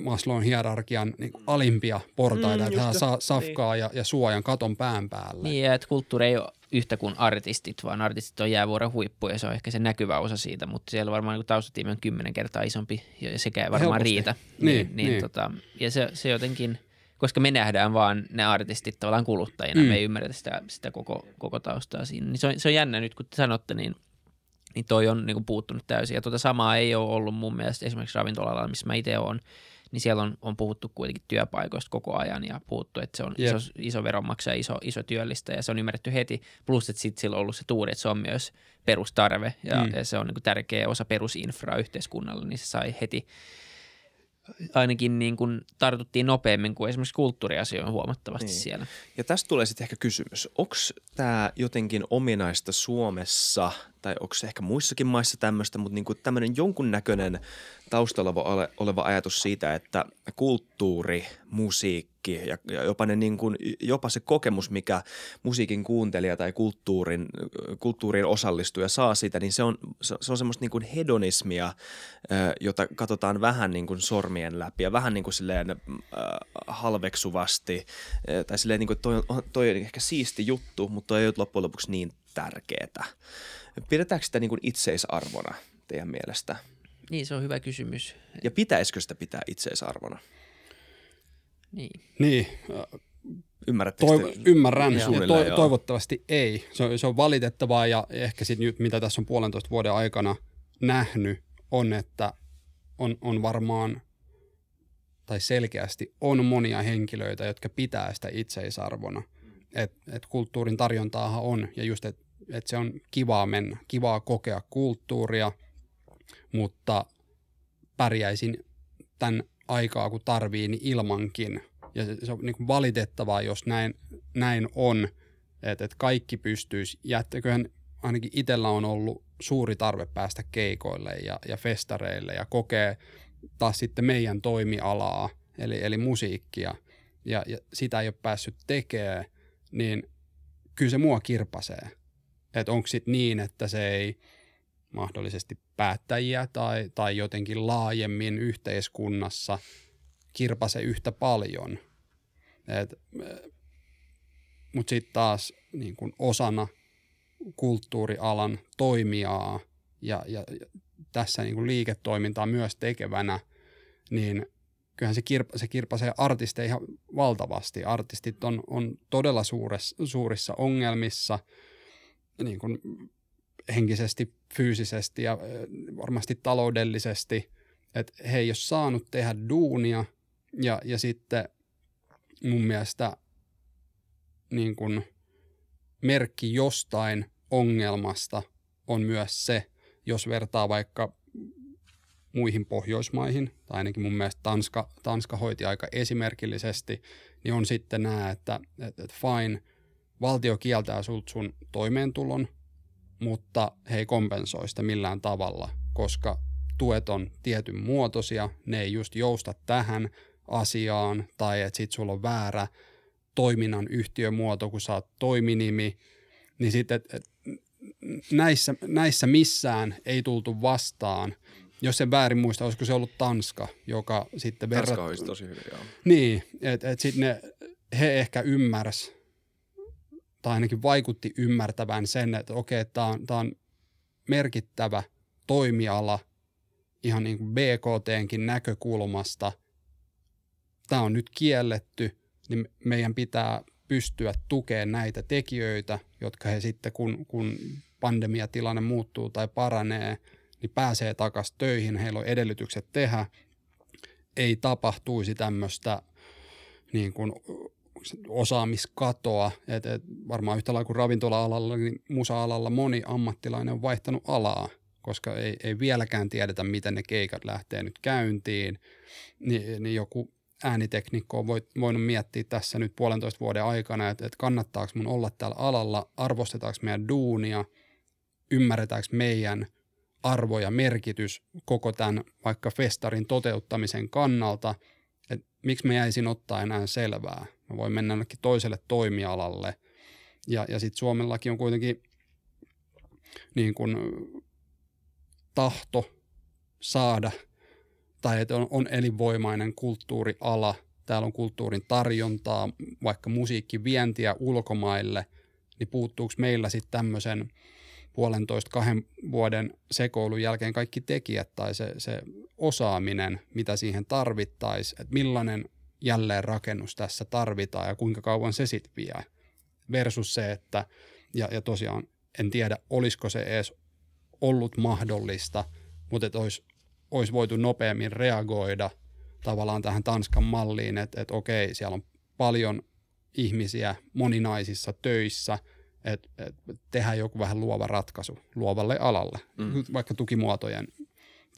Maslown hierarkian niin kuin alimpia portaita, mm, että saa safkaa niin. ja, ja suojan katon pään päälle. Niin, ja että kulttuuri ei ole yhtä kuin artistit, vaan artistit on jäävuoren huippu ja se on ehkä se näkyvä osa siitä, mutta siellä varmaan niin taustatiimi on kymmenen kertaa isompi ja sekä ei varmaan Helposti. riitä. Niin, niin, niin, niin. Tota, ja se, se jotenkin, koska me nähdään vaan ne artistit tavallaan kuluttajina, mm. me ei ymmärretä sitä, sitä koko, koko taustaa siinä. Niin se, on, se on jännä nyt, kun te sanotte, niin niin toi on niin kuin puuttunut täysin. Ja tuota samaa ei ole ollut mun mielestä esimerkiksi ravintolalla, missä mä itse olen, niin siellä on, on puhuttu kuitenkin työpaikoista koko ajan ja puhuttu, että se on yep. iso, iso veronmaksaja, iso, iso työllistä ja se on ymmärretty heti. Plus, että sitten sillä on ollut se tuuri, että se on myös perustarve ja, mm. ja se on niin kuin tärkeä osa perusinfraa yhteiskunnalle, niin se sai heti ainakin niin kuin tartuttiin nopeammin kuin esimerkiksi kulttuuriasioihin huomattavasti niin. siellä. Ja tästä tulee sitten ehkä kysymys, onko tämä jotenkin ominaista Suomessa tai onko se ehkä muissakin maissa tämmöistä, mutta niin kuin tämmöinen jonkunnäköinen taustalla oleva ajatus siitä, että kulttuuri, musiikki ja, jopa, ne niin kuin, jopa se kokemus, mikä musiikin kuuntelija tai kulttuurin, kulttuuriin osallistuja saa siitä, niin se on, se on semmoista niin kuin hedonismia, jota katsotaan vähän niin kuin sormien läpi ja vähän niin kuin silleen äh, halveksuvasti. Tai silleen niin kuin toi, toi on ehkä siisti juttu, mutta ei ole loppujen lopuksi niin tärkeää. Pidetäänkö sitä niin kuin itseisarvona teidän mielestä? Niin, se on hyvä kysymys. Ja pitäisikö sitä pitää itseisarvona? Niin. Niin. Ymmärrättekö Toiv- Ymmärrän ja to- toivottavasti ei. Se on, se on valitettavaa ja ehkä nyt mitä tässä on puolentoista vuoden aikana nähnyt on, että on, on varmaan tai selkeästi on monia henkilöitä, jotka pitää sitä itseisarvona. Et, et kulttuurin tarjontaahan on ja just, että et se on kivaa mennä, kivaa kokea kulttuuria – mutta pärjäisin tämän aikaa, kun tarvii, niin ilmankin. Ja se, se on niin valitettavaa, jos näin, näin on, että, että kaikki pystyisi, jättäköhän ainakin itsellä on ollut suuri tarve päästä keikoille ja, ja festareille ja kokee taas sitten meidän toimialaa, eli, eli musiikkia, ja, ja sitä ei ole päässyt tekemään, niin kyllä se mua kirpasee. Että onko sitten niin, että se ei mahdollisesti päättäjiä tai, tai jotenkin laajemmin yhteiskunnassa kirpase yhtä paljon. Mutta sitten taas niin kun osana kulttuurialan toimijaa ja, ja, ja tässä niin kun liiketoimintaa myös tekevänä, niin kyllähän se, kirpa, se kirpasee artisteja ihan valtavasti. Artistit on, on todella suures, suurissa ongelmissa, niin kun henkisesti, fyysisesti ja varmasti taloudellisesti, että he ei ole saanut tehdä duunia ja, ja sitten mun mielestä niin kuin merkki jostain ongelmasta on myös se, jos vertaa vaikka muihin Pohjoismaihin, tai ainakin mun mielestä Tanska, Tanska hoiti aika esimerkillisesti, niin on sitten nämä, että, että, että fine, valtio kieltää sulta sun toimeentulon, mutta he ei kompensoi sitä millään tavalla, koska tuet on tietyn muotoisia, ne ei just jousta tähän asiaan, tai että sit sulla on väärä toiminnan yhtiömuoto, kun sä oot toiminimi, niin sitten näissä, näissä missään ei tultu vastaan, jos en väärin muista, olisiko se ollut Tanska, joka sitten verrat... Tanska olisi tosi hyvin, joo. Niin, että et sitten ne, he ehkä ymmärs tai ainakin vaikutti ymmärtävän sen, että okei, tämä on, on merkittävä toimiala ihan niin kuin BKTnkin näkökulmasta. Tämä on nyt kielletty, niin meidän pitää pystyä tukemaan näitä tekijöitä, jotka he sitten, kun, kun pandemiatilanne muuttuu tai paranee, niin pääsee takaisin töihin, heillä on edellytykset tehdä, ei tapahtuisi tämmöistä niin kuin osaamiskatoa, että et varmaan yhtä lailla kuin ravintola-alalla, niin musa-alalla moni ammattilainen on vaihtanut alaa, koska ei, ei vieläkään tiedetä, miten ne keikat lähtee nyt käyntiin, Ni, niin joku ääniteknikkoa voit, voinut miettiä tässä nyt puolentoista vuoden aikana, että, että kannattaako mun olla täällä alalla, arvostetaanko meidän duunia, ymmärretäänkö meidän arvo ja merkitys koko tämän vaikka festarin toteuttamisen kannalta, että miksi mä jäisin ottaa enää selvää. Mä voin mennä jonnekin toiselle toimialalle. Ja, ja sitten Suomellakin on kuitenkin niin kuin tahto saada, tai että on, on elinvoimainen kulttuuriala, täällä on kulttuurin tarjontaa, vaikka musiikkivientiä ulkomaille, niin puuttuuko meillä sitten tämmöisen puolentoista kahden vuoden sekoilun jälkeen kaikki tekijät tai se, se osaaminen, mitä siihen tarvittaisiin, että millainen jälleenrakennus tässä tarvitaan ja kuinka kauan se sitten vie versus se, että ja, ja tosiaan en tiedä, olisiko se edes ollut mahdollista, mutta että olisi, olisi voitu nopeammin reagoida tavallaan tähän Tanskan malliin, että, että okei, siellä on paljon ihmisiä moninaisissa töissä, että, että tehdään joku vähän luova ratkaisu luovalle alalle, mm. vaikka tukimuotojen,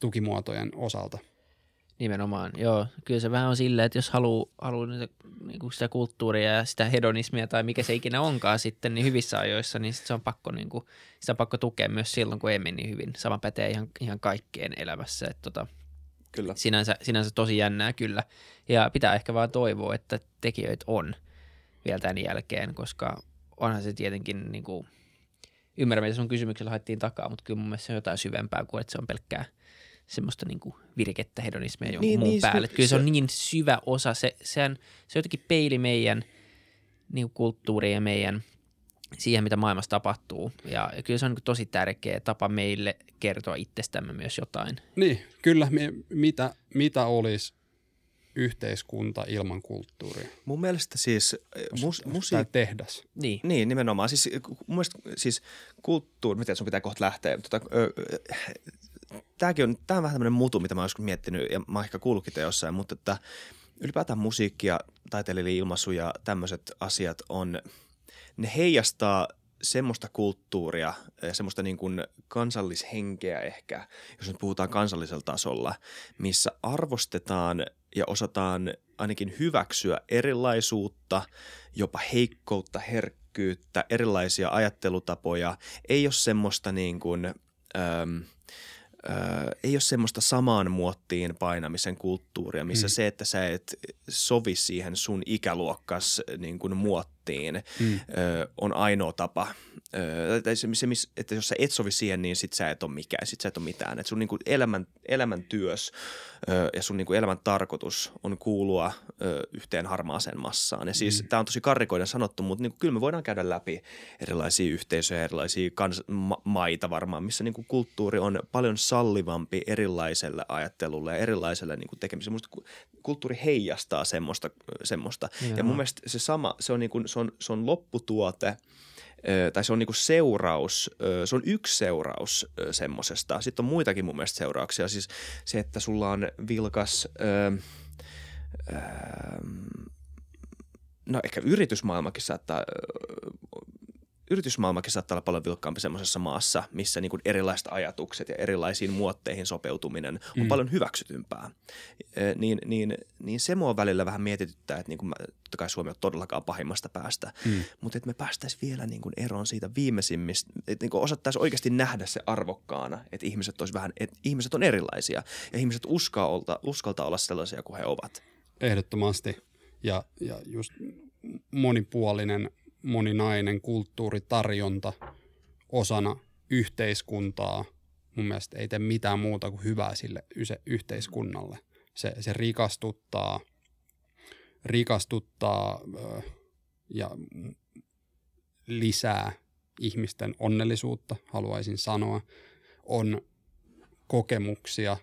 tukimuotojen osalta. Nimenomaan, joo. Kyllä se vähän on silleen, että jos haluaa haluu niin sitä kulttuuria ja sitä hedonismia tai mikä se ikinä onkaan sitten, niin hyvissä ajoissa, niin sit se on pakko, niin kuin, sitä on pakko tukea myös silloin, kun ei meni niin hyvin. Sama pätee ihan, ihan kaikkeen elämässä. Että tota, kyllä. Sinänsä, sinänsä tosi jännää kyllä. Ja pitää ehkä vaan toivoa, että tekijöitä on vielä tämän jälkeen, koska onhan se tietenkin niin kuin, ymmärrän, mitä sun kysymyksellä haettiin takaa, mutta kyllä mun mielestä se on jotain syvempää kuin, että se on pelkkää – semmoista niin kuin virkettä hedonismia jonkun niin, muun niin, päälle. Se, kyllä se, se on niin syvä osa. Se, sehän, se on jotenkin peili meidän niin kuin kulttuuriin ja meidän siihen, mitä maailmassa tapahtuu. Ja, kyllä se on niin tosi tärkeä tapa meille kertoa itsestämme myös jotain. Niin, kyllä. Me, mitä, mitä olisi yhteiskunta ilman kulttuuria? Mun mielestä siis mus, musiikki... tehdas. Niin. niin, nimenomaan. Siis, mun mielestä siis kulttuuri, miten sun pitää kohta lähteä. Tota, ö, tämäkin on, tämä on vähän tämmöinen mutu, mitä mä oon miettinyt ja mä ehkä kuullutkin jossain, mutta että ylipäätään musiikki ja taiteilijan ilmaisu ja tämmöiset asiat on, ne heijastaa semmoista kulttuuria semmoista niin kuin kansallishenkeä ehkä, jos nyt puhutaan kansallisella tasolla, missä arvostetaan ja osataan ainakin hyväksyä erilaisuutta, jopa heikkoutta, herkkyyttä, erilaisia ajattelutapoja. Ei ole semmoista niin kuin, Öö, ei ole semmoista samaan muottiin painamisen kulttuuria, missä mm. se, että sä et sovi siihen sun ikäluokkas niin kuin muottiin, mm. öö, on ainoa tapa. Öö, se, se, että jos sä et sovi siihen, niin sit sä et ole mikään, sit sä et ole mitään. Et sun niin kuin elämän, elämäntyös öö, ja sun niin kuin elämän tarkoitus on kuulua öö, yhteen harmaaseen massaan. Ja siis mm. tämä on tosi karrikoiden sanottu, mutta niin kuin, kyllä me voidaan käydä läpi erilaisia yhteisöjä, erilaisia kans- ma- maita varmaan, missä niin kuin kulttuuri on paljon sallivampi erilaiselle ajattelulle ja erilaiselle niin kuin tekemiselle. Musta kulttuuri heijastaa semmoista. semmoista. Ja mun mielestä se sama, se on, niin kuin, se on, se on lopputuote – tai se on niinku seuraus, se on yksi seuraus semmoisesta. Sitten on muitakin mun mielestä seurauksia. Siis se, että sulla on vilkas, öö, öö, no ehkä yritysmaailmakin saattaa yritysmaailmakin saattaa olla paljon vilkkaampi semmoisessa maassa, missä niin kuin erilaiset ajatukset ja erilaisiin muotteihin sopeutuminen on mm. paljon hyväksytympää. E, niin, niin, niin se mua välillä vähän mietityttää, että niin kuin mä, totta kai Suomi on todellakaan pahimmasta päästä, mm. mutta että me päästäisiin vielä niin kuin eroon siitä viimeisimmistä, että niin osattaisiin oikeasti nähdä se arvokkaana, että ihmiset, olisi vähän, että ihmiset on erilaisia ja ihmiset uskaltaa, uskaltaa olla sellaisia kuin he ovat. Ehdottomasti ja, ja just monipuolinen moninainen kulttuuritarjonta osana yhteiskuntaa mun mielestä ei tee mitään muuta kuin hyvää sille yhteiskunnalle. Se, se rikastuttaa, rikastuttaa ja lisää ihmisten onnellisuutta, haluaisin sanoa. On kokemuksia,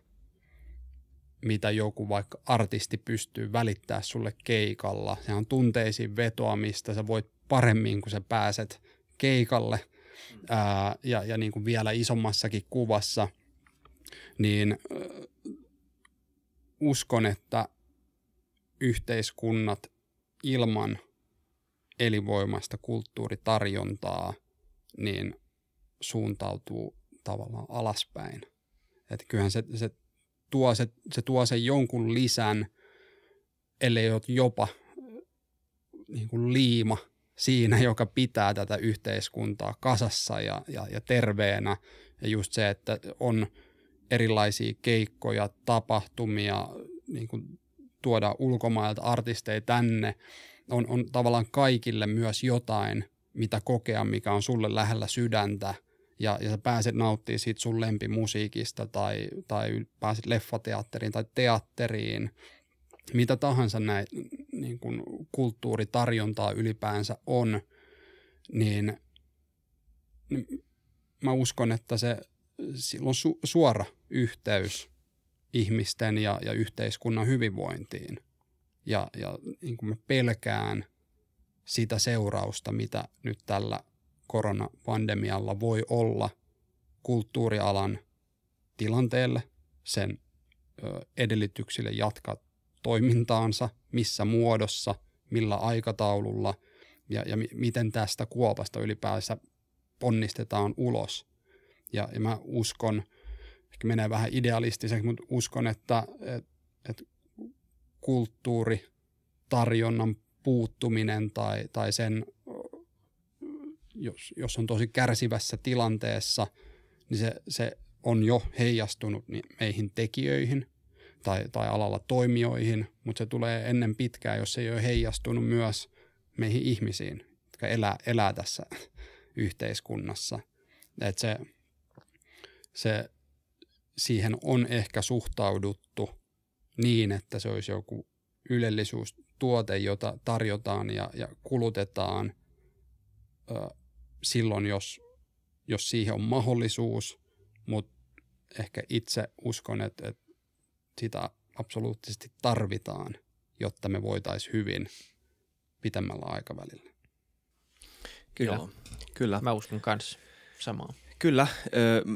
mitä joku vaikka artisti pystyy välittää sulle keikalla. Se on tunteisiin vetoamista, sä voit paremmin, kun sä pääset keikalle ää, ja, ja niin kuin vielä isommassakin kuvassa, niin äh, uskon, että yhteiskunnat ilman elinvoimaista kulttuuritarjontaa niin suuntautuu tavallaan alaspäin. Että kyllähän se, se, tuo, se, se tuo sen jonkun lisän ellei ole jopa niin kuin liima siinä, joka pitää tätä yhteiskuntaa kasassa ja, ja, ja terveenä. Ja just se, että on erilaisia keikkoja, tapahtumia, niin kuin tuoda ulkomailta artisteja tänne, on, on tavallaan kaikille myös jotain, mitä kokea, mikä on sulle lähellä sydäntä, ja, ja sä pääset nauttimaan siitä sun lempimusiikista tai, tai pääset leffateatteriin tai teatteriin, mitä tahansa näin niin kuin kulttuuritarjontaa ylipäänsä on, niin, niin mä uskon, että se silloin su, suora yhteys ihmisten ja, ja yhteiskunnan hyvinvointiin. Ja, ja niin kuin mä pelkään sitä seurausta, mitä nyt tällä koronapandemialla voi olla kulttuurialan tilanteelle, sen ö, edellytyksille jatkaa toimintaansa, missä muodossa, millä aikataululla ja, ja miten tästä kuopasta ylipäänsä ponnistetaan ulos. Ja, ja mä uskon, ehkä menee vähän idealistiseksi, mutta uskon, että et, et kulttuuri, tarjonnan puuttuminen tai, tai sen, jos, jos on tosi kärsivässä tilanteessa, niin se, se on jo heijastunut meihin tekijöihin tai, tai alalla toimijoihin, mutta se tulee ennen pitkää, jos se ei ole heijastunut myös meihin ihmisiin, jotka elää, elää tässä yhteiskunnassa. Et se, se, siihen on ehkä suhtauduttu niin, että se olisi joku ylellisyystuote, jota tarjotaan ja, ja kulutetaan ö, silloin, jos, jos siihen on mahdollisuus, mutta ehkä itse uskon, että, että sitä absoluuttisesti tarvitaan, jotta me voitaisiin hyvin pitemmällä aikavälillä. Kyllä, Joo. kyllä. Mä uskon kanssa samaa. Kyllä.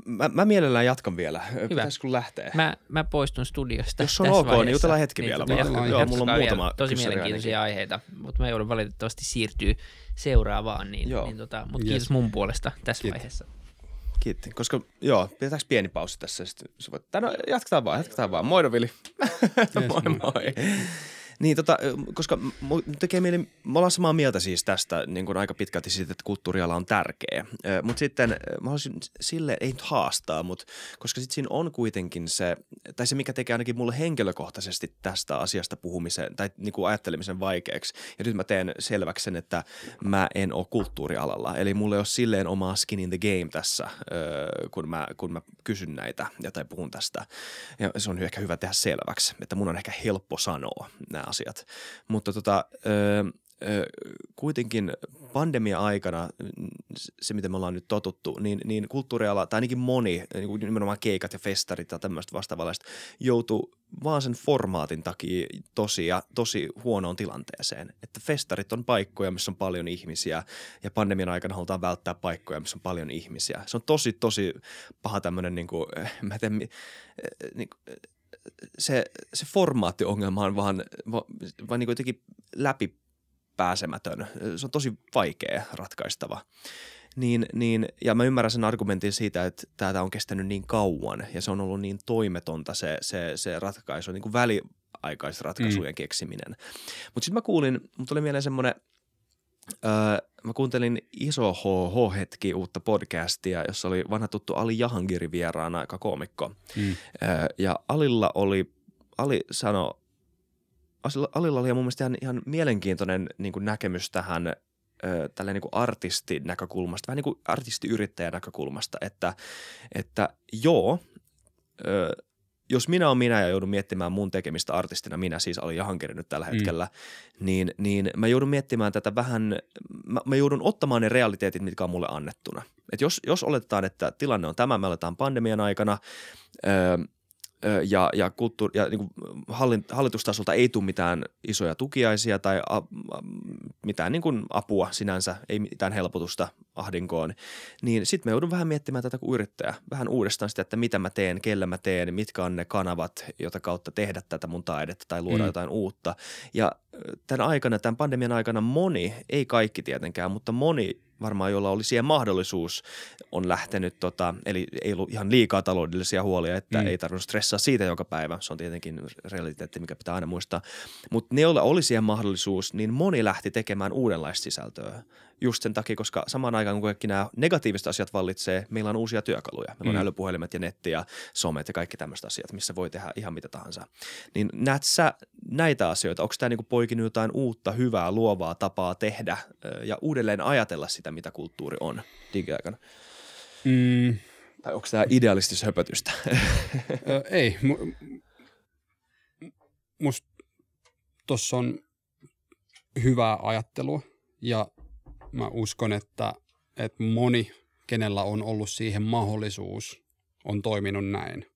Mä, mä mielellään jatkan vielä. Hyvä. Pitäisikö lähteä? Mä, mä poistun studiosta Jos on ok, niin vaiheessa. niin jutellaan hetki niin, vielä. Tota, Joo, mulla on muutama Tosi mielenkiintoisia ainakin. aiheita, mutta mä joudun valitettavasti siirtyä seuraavaan. Niin, niin tota, mutta yes. kiitos mun puolesta tässä kiitos. vaiheessa. Kiitti. Koska, joo, pidetäänkö pieni pausi tässä? Sitten, no, jatketaan vaan, jatketaan vaan. Moi, Vili. Yes, moi, moi. Niin, tota, koska tekee mieli, me ollaan samaa mieltä siis tästä niin kuin aika pitkälti siitä, että kulttuuriala on tärkeä. Mutta sitten mä haluaisin sille ei nyt haastaa, mutta koska sitten siinä on kuitenkin se, tai se mikä tekee ainakin mulle henkilökohtaisesti tästä asiasta puhumisen tai niin kuin ajattelemisen vaikeaksi. Ja nyt mä teen selväksi sen, että mä en ole kulttuurialalla. Eli mulle ei ole silleen omaa skin in the game tässä, kun mä, kun mä kysyn näitä ja tai puhun tästä. Ja se on ehkä hyvä tehdä selväksi, että mun on ehkä helppo sanoa nämä asiat. Mutta tota, ö, ö, kuitenkin pandemia-aikana, se mitä me ollaan nyt totuttu, niin, niin kulttuuriala, tai ainakin moni, niin nimenomaan keikat ja festarit ja tämmöistä vastaavanlaista, joutuu vaan sen formaatin takia tosi, ja, tosi huonoon tilanteeseen. Että festarit on paikkoja, missä on paljon ihmisiä, ja pandemian aikana halutaan välttää paikkoja, missä on paljon ihmisiä. Se on tosi, tosi paha tämmöinen, niin kuin, mä en tiedä, niin kuin, se, se formaattiongelma on vaan, vaan niin jotenkin läpipääsemätön. Se on tosi vaikea ratkaistava. Niin, niin, ja mä ymmärrän sen argumentin siitä, että tämä on kestänyt niin kauan ja se on ollut niin toimetonta se, se, se ratkaisu, niin kuin väliaikaisratkaisujen mm. keksiminen. Mutta sitten mä kuulin, mutta tuli mieleen semmoinen – Öö, mä kuuntelin Iso HH-hetki uutta podcastia, jossa oli vanha tuttu Ali Jahangiri vieraana, aika koomikko. Mm. Öö, ja Alilla oli, Ali sanoi, Alilla oli mun mielestä ihan, ihan mielenkiintoinen niin kuin näkemys tähän öö, tälle niin kuin artistin näkökulmasta, vähän niin kuin artistiyrittäjän näkökulmasta, että, että joo, öö, jos minä olen minä ja joudun miettimään mun tekemistä artistina, minä siis olin Jahankeri nyt tällä mm. hetkellä, mm. niin, niin mä joudun miettimään tätä vähän, mä, mä joudun ottamaan ne realiteetit, mitkä on mulle annettuna. Et jos, jos oletetaan, että tilanne on tämä, me aletaan pandemian aikana, öö, ja, ja, kulttuuri, ja niin hallitustasolta ei tule mitään isoja tukiaisia tai a, a, mitään niin kuin apua sinänsä, ei mitään helpotusta ahdinkoon, niin sitten me joudun vähän miettimään tätä kuin yrittäjä, vähän uudestaan sitä, että mitä mä teen, kellä mä teen, mitkä on ne kanavat, jota kautta tehdä tätä mun taidetta tai luoda mm. jotain uutta. Ja tämän aikana, tämän pandemian aikana moni, ei kaikki tietenkään, mutta moni varmaan jolla oli siihen mahdollisuus, on lähtenyt, tota, eli ei ollut ihan liikaa taloudellisia huolia, että mm. ei tarvinnut stressaa siitä joka päivä. Se on tietenkin realiteetti, mikä pitää aina muistaa. Mutta ne, joilla oli siihen mahdollisuus, niin moni lähti tekemään uudenlaista sisältöä just sen takia, koska samaan aikaan kun kaikki nämä negatiiviset asiat vallitsee, meillä on uusia työkaluja. Meillä on mm. älypuhelimet ja netti ja somet ja kaikki tämmöiset asiat, missä voi tehdä ihan mitä tahansa. Niin näet sä näitä asioita? Onko tämä niinku poikinut jotain uutta, hyvää, luovaa tapaa tehdä ja uudelleen ajatella sitä, mitä kulttuuri on digiaikana? Mm. Tai onko tämä idealistishöpötystä? Ö, ei. Musta tuossa on hyvää ajattelua ja mä uskon, että, että moni, kenellä on ollut siihen mahdollisuus, on toiminut näin.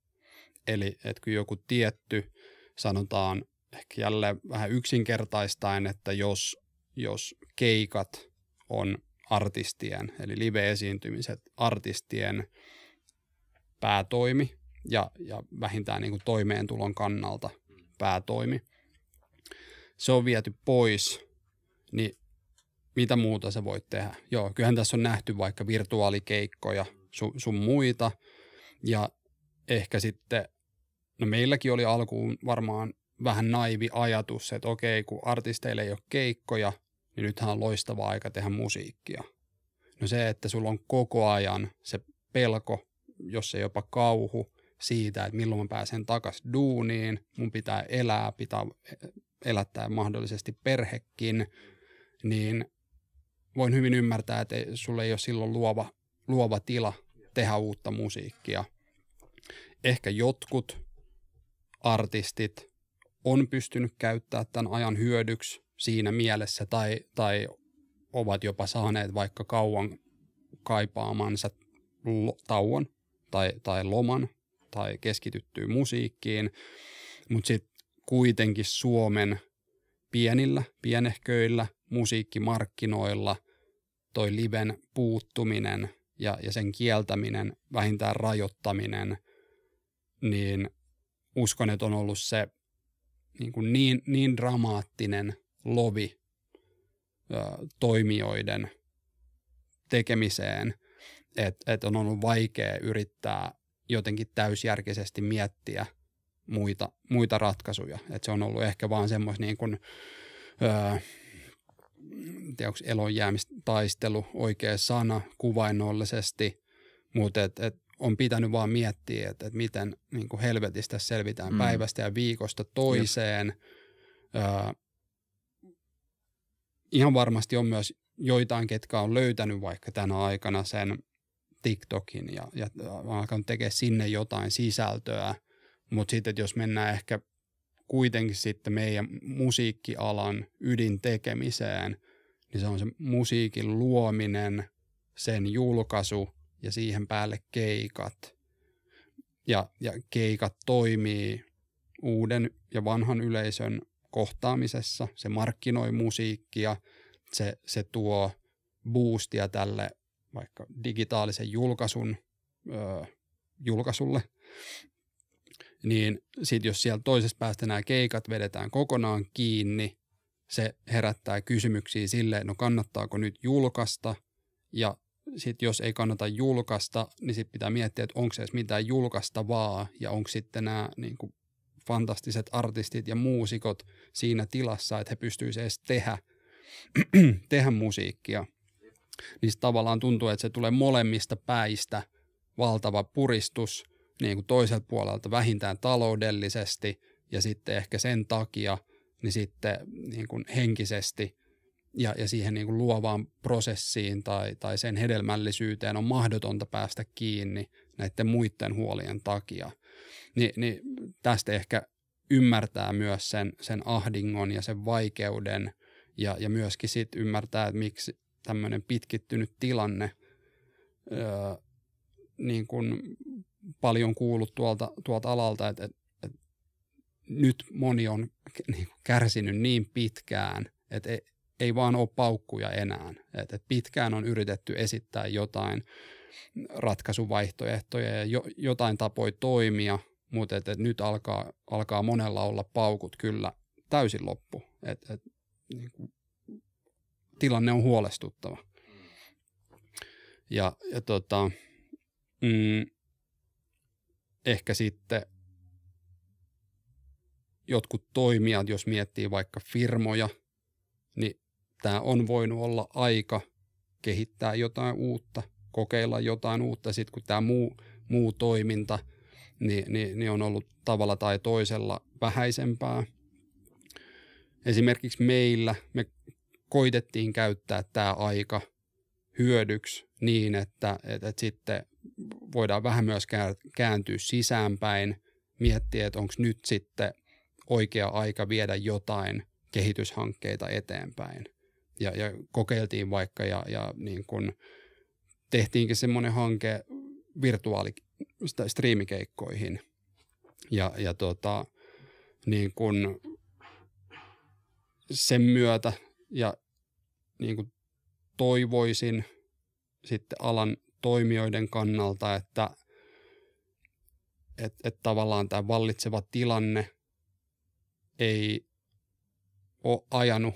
Eli että kun joku tietty, sanotaan ehkä jälleen vähän yksinkertaistaen, että jos, jos keikat on artistien, eli live-esiintymiset artistien päätoimi ja, ja vähintään niin kuin toimeentulon kannalta päätoimi, se on viety pois, niin mitä muuta sä voit tehdä. Joo, kyllähän tässä on nähty vaikka virtuaalikeikkoja sun, sun muita ja ehkä sitten, no meilläkin oli alkuun varmaan vähän naivi ajatus, että okei, kun artisteille ei ole keikkoja, niin nythän on loistava aika tehdä musiikkia. No se, että sulla on koko ajan se pelko, jos se jopa kauhu siitä, että milloin mä pääsen takaisin duuniin, mun pitää elää, pitää elättää mahdollisesti perhekin, niin voin hyvin ymmärtää, että sulle ei ole silloin luova, luova tila tehdä uutta musiikkia. Ehkä jotkut artistit on pystynyt käyttämään tämän ajan hyödyksi siinä mielessä tai, tai ovat jopa saaneet vaikka kauan kaipaamansa tauon tai, tai loman tai keskityttyy musiikkiin, mutta sitten kuitenkin Suomen pienillä, pienehköillä musiikkimarkkinoilla toi liven puuttuminen ja, ja sen kieltäminen, vähintään rajoittaminen, niin uskon, että on ollut se niin, kuin niin, niin dramaattinen lovi ö, toimijoiden tekemiseen, että et on ollut vaikea yrittää jotenkin täysjärkisesti miettiä muita, muita ratkaisuja. Et se on ollut ehkä vaan semmoista niin kuin, öö, tiedä, onko elonjäämistaistelu oikea sana kuvainnollisesti, mutta et, et on pitänyt vaan miettiä, että et miten niin kuin helvetistä selvitään mm. päivästä ja viikosta toiseen. Öö, ihan varmasti on myös joitain, ketkä on löytänyt vaikka tänä aikana sen TikTokin ja, ja on alkanut tekemään sinne jotain sisältöä, mutta sitten jos mennään ehkä kuitenkin sitten meidän musiikkialan ydintekemiseen, niin se on se musiikin luominen, sen julkaisu ja siihen päälle keikat. Ja, ja keikat toimii uuden ja vanhan yleisön kohtaamisessa. Se markkinoi musiikkia, se, se tuo boostia tälle vaikka digitaalisen julkaisun ö, julkaisulle niin sitten jos siellä toisesta päästä nämä keikat vedetään kokonaan kiinni, se herättää kysymyksiä sille, no kannattaako nyt julkaista, ja sitten jos ei kannata julkaista, niin sitten pitää miettiä, että onko se edes mitään julkaistavaa, ja onko sitten nämä niin kuin, fantastiset artistit ja muusikot siinä tilassa, että he pystyisivät edes tehdä, tehdä musiikkia. Niin tavallaan tuntuu, että se tulee molemmista päistä valtava puristus – niin kuin toiselta puolelta vähintään taloudellisesti ja sitten ehkä sen takia niin sitten niin kuin henkisesti ja, ja siihen niin kuin luovaan prosessiin tai, tai sen hedelmällisyyteen on mahdotonta päästä kiinni näiden muiden huolien takia. Ni, niin tästä ehkä ymmärtää myös sen, sen ahdingon ja sen vaikeuden ja, ja myöskin sit ymmärtää, että miksi tämmöinen pitkittynyt tilanne öö, niin kuin paljon kuullut tuolta, tuolta alalta, että, että, että nyt moni on niin kärsinyt niin pitkään, että ei, ei vaan ole paukkuja enää. Että, että pitkään on yritetty esittää jotain ratkaisuvaihtoehtoja ja jo, jotain tapoja toimia, mutta että, että nyt alkaa, alkaa monella olla paukut kyllä täysin loppu. Että, että, niin kuin, tilanne on huolestuttava. Ja, ja tota, mm, ehkä sitten jotkut toimijat, jos miettii vaikka firmoja, niin tämä on voinut olla aika kehittää jotain uutta, kokeilla jotain uutta. Sitten kun tämä muu, muu toiminta niin, niin, niin on ollut tavalla tai toisella vähäisempää. Esimerkiksi meillä me koitettiin käyttää tämä aika hyödyksi niin, että, että, että sitten voidaan vähän myös kääntyä sisäänpäin, miettiä, että onko nyt sitten oikea aika viedä jotain kehityshankkeita eteenpäin. Ja, ja kokeiltiin vaikka ja, ja niin kun tehtiinkin semmoinen hanke virtuaali- striimikeikkoihin. Ja, ja tota, niin kun sen myötä ja niin kun toivoisin sitten alan toimijoiden kannalta, että et, et tavallaan tämä vallitseva tilanne ei ole ajanut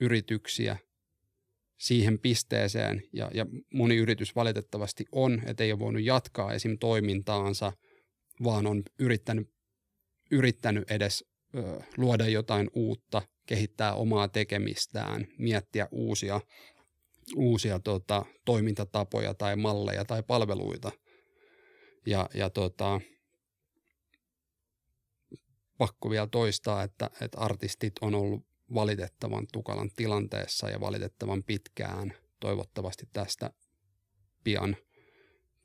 yrityksiä siihen pisteeseen, ja, ja moni yritys valitettavasti on, että ei ole voinut jatkaa esim. toimintaansa, vaan on yrittänyt, yrittänyt edes ö, luoda jotain uutta, kehittää omaa tekemistään, miettiä uusia, uusia tota, toimintatapoja tai malleja tai palveluita. Ja, ja tota, pakko vielä toistaa, että, että artistit on ollut valitettavan tukalan tilanteessa ja valitettavan pitkään. Toivottavasti tästä pian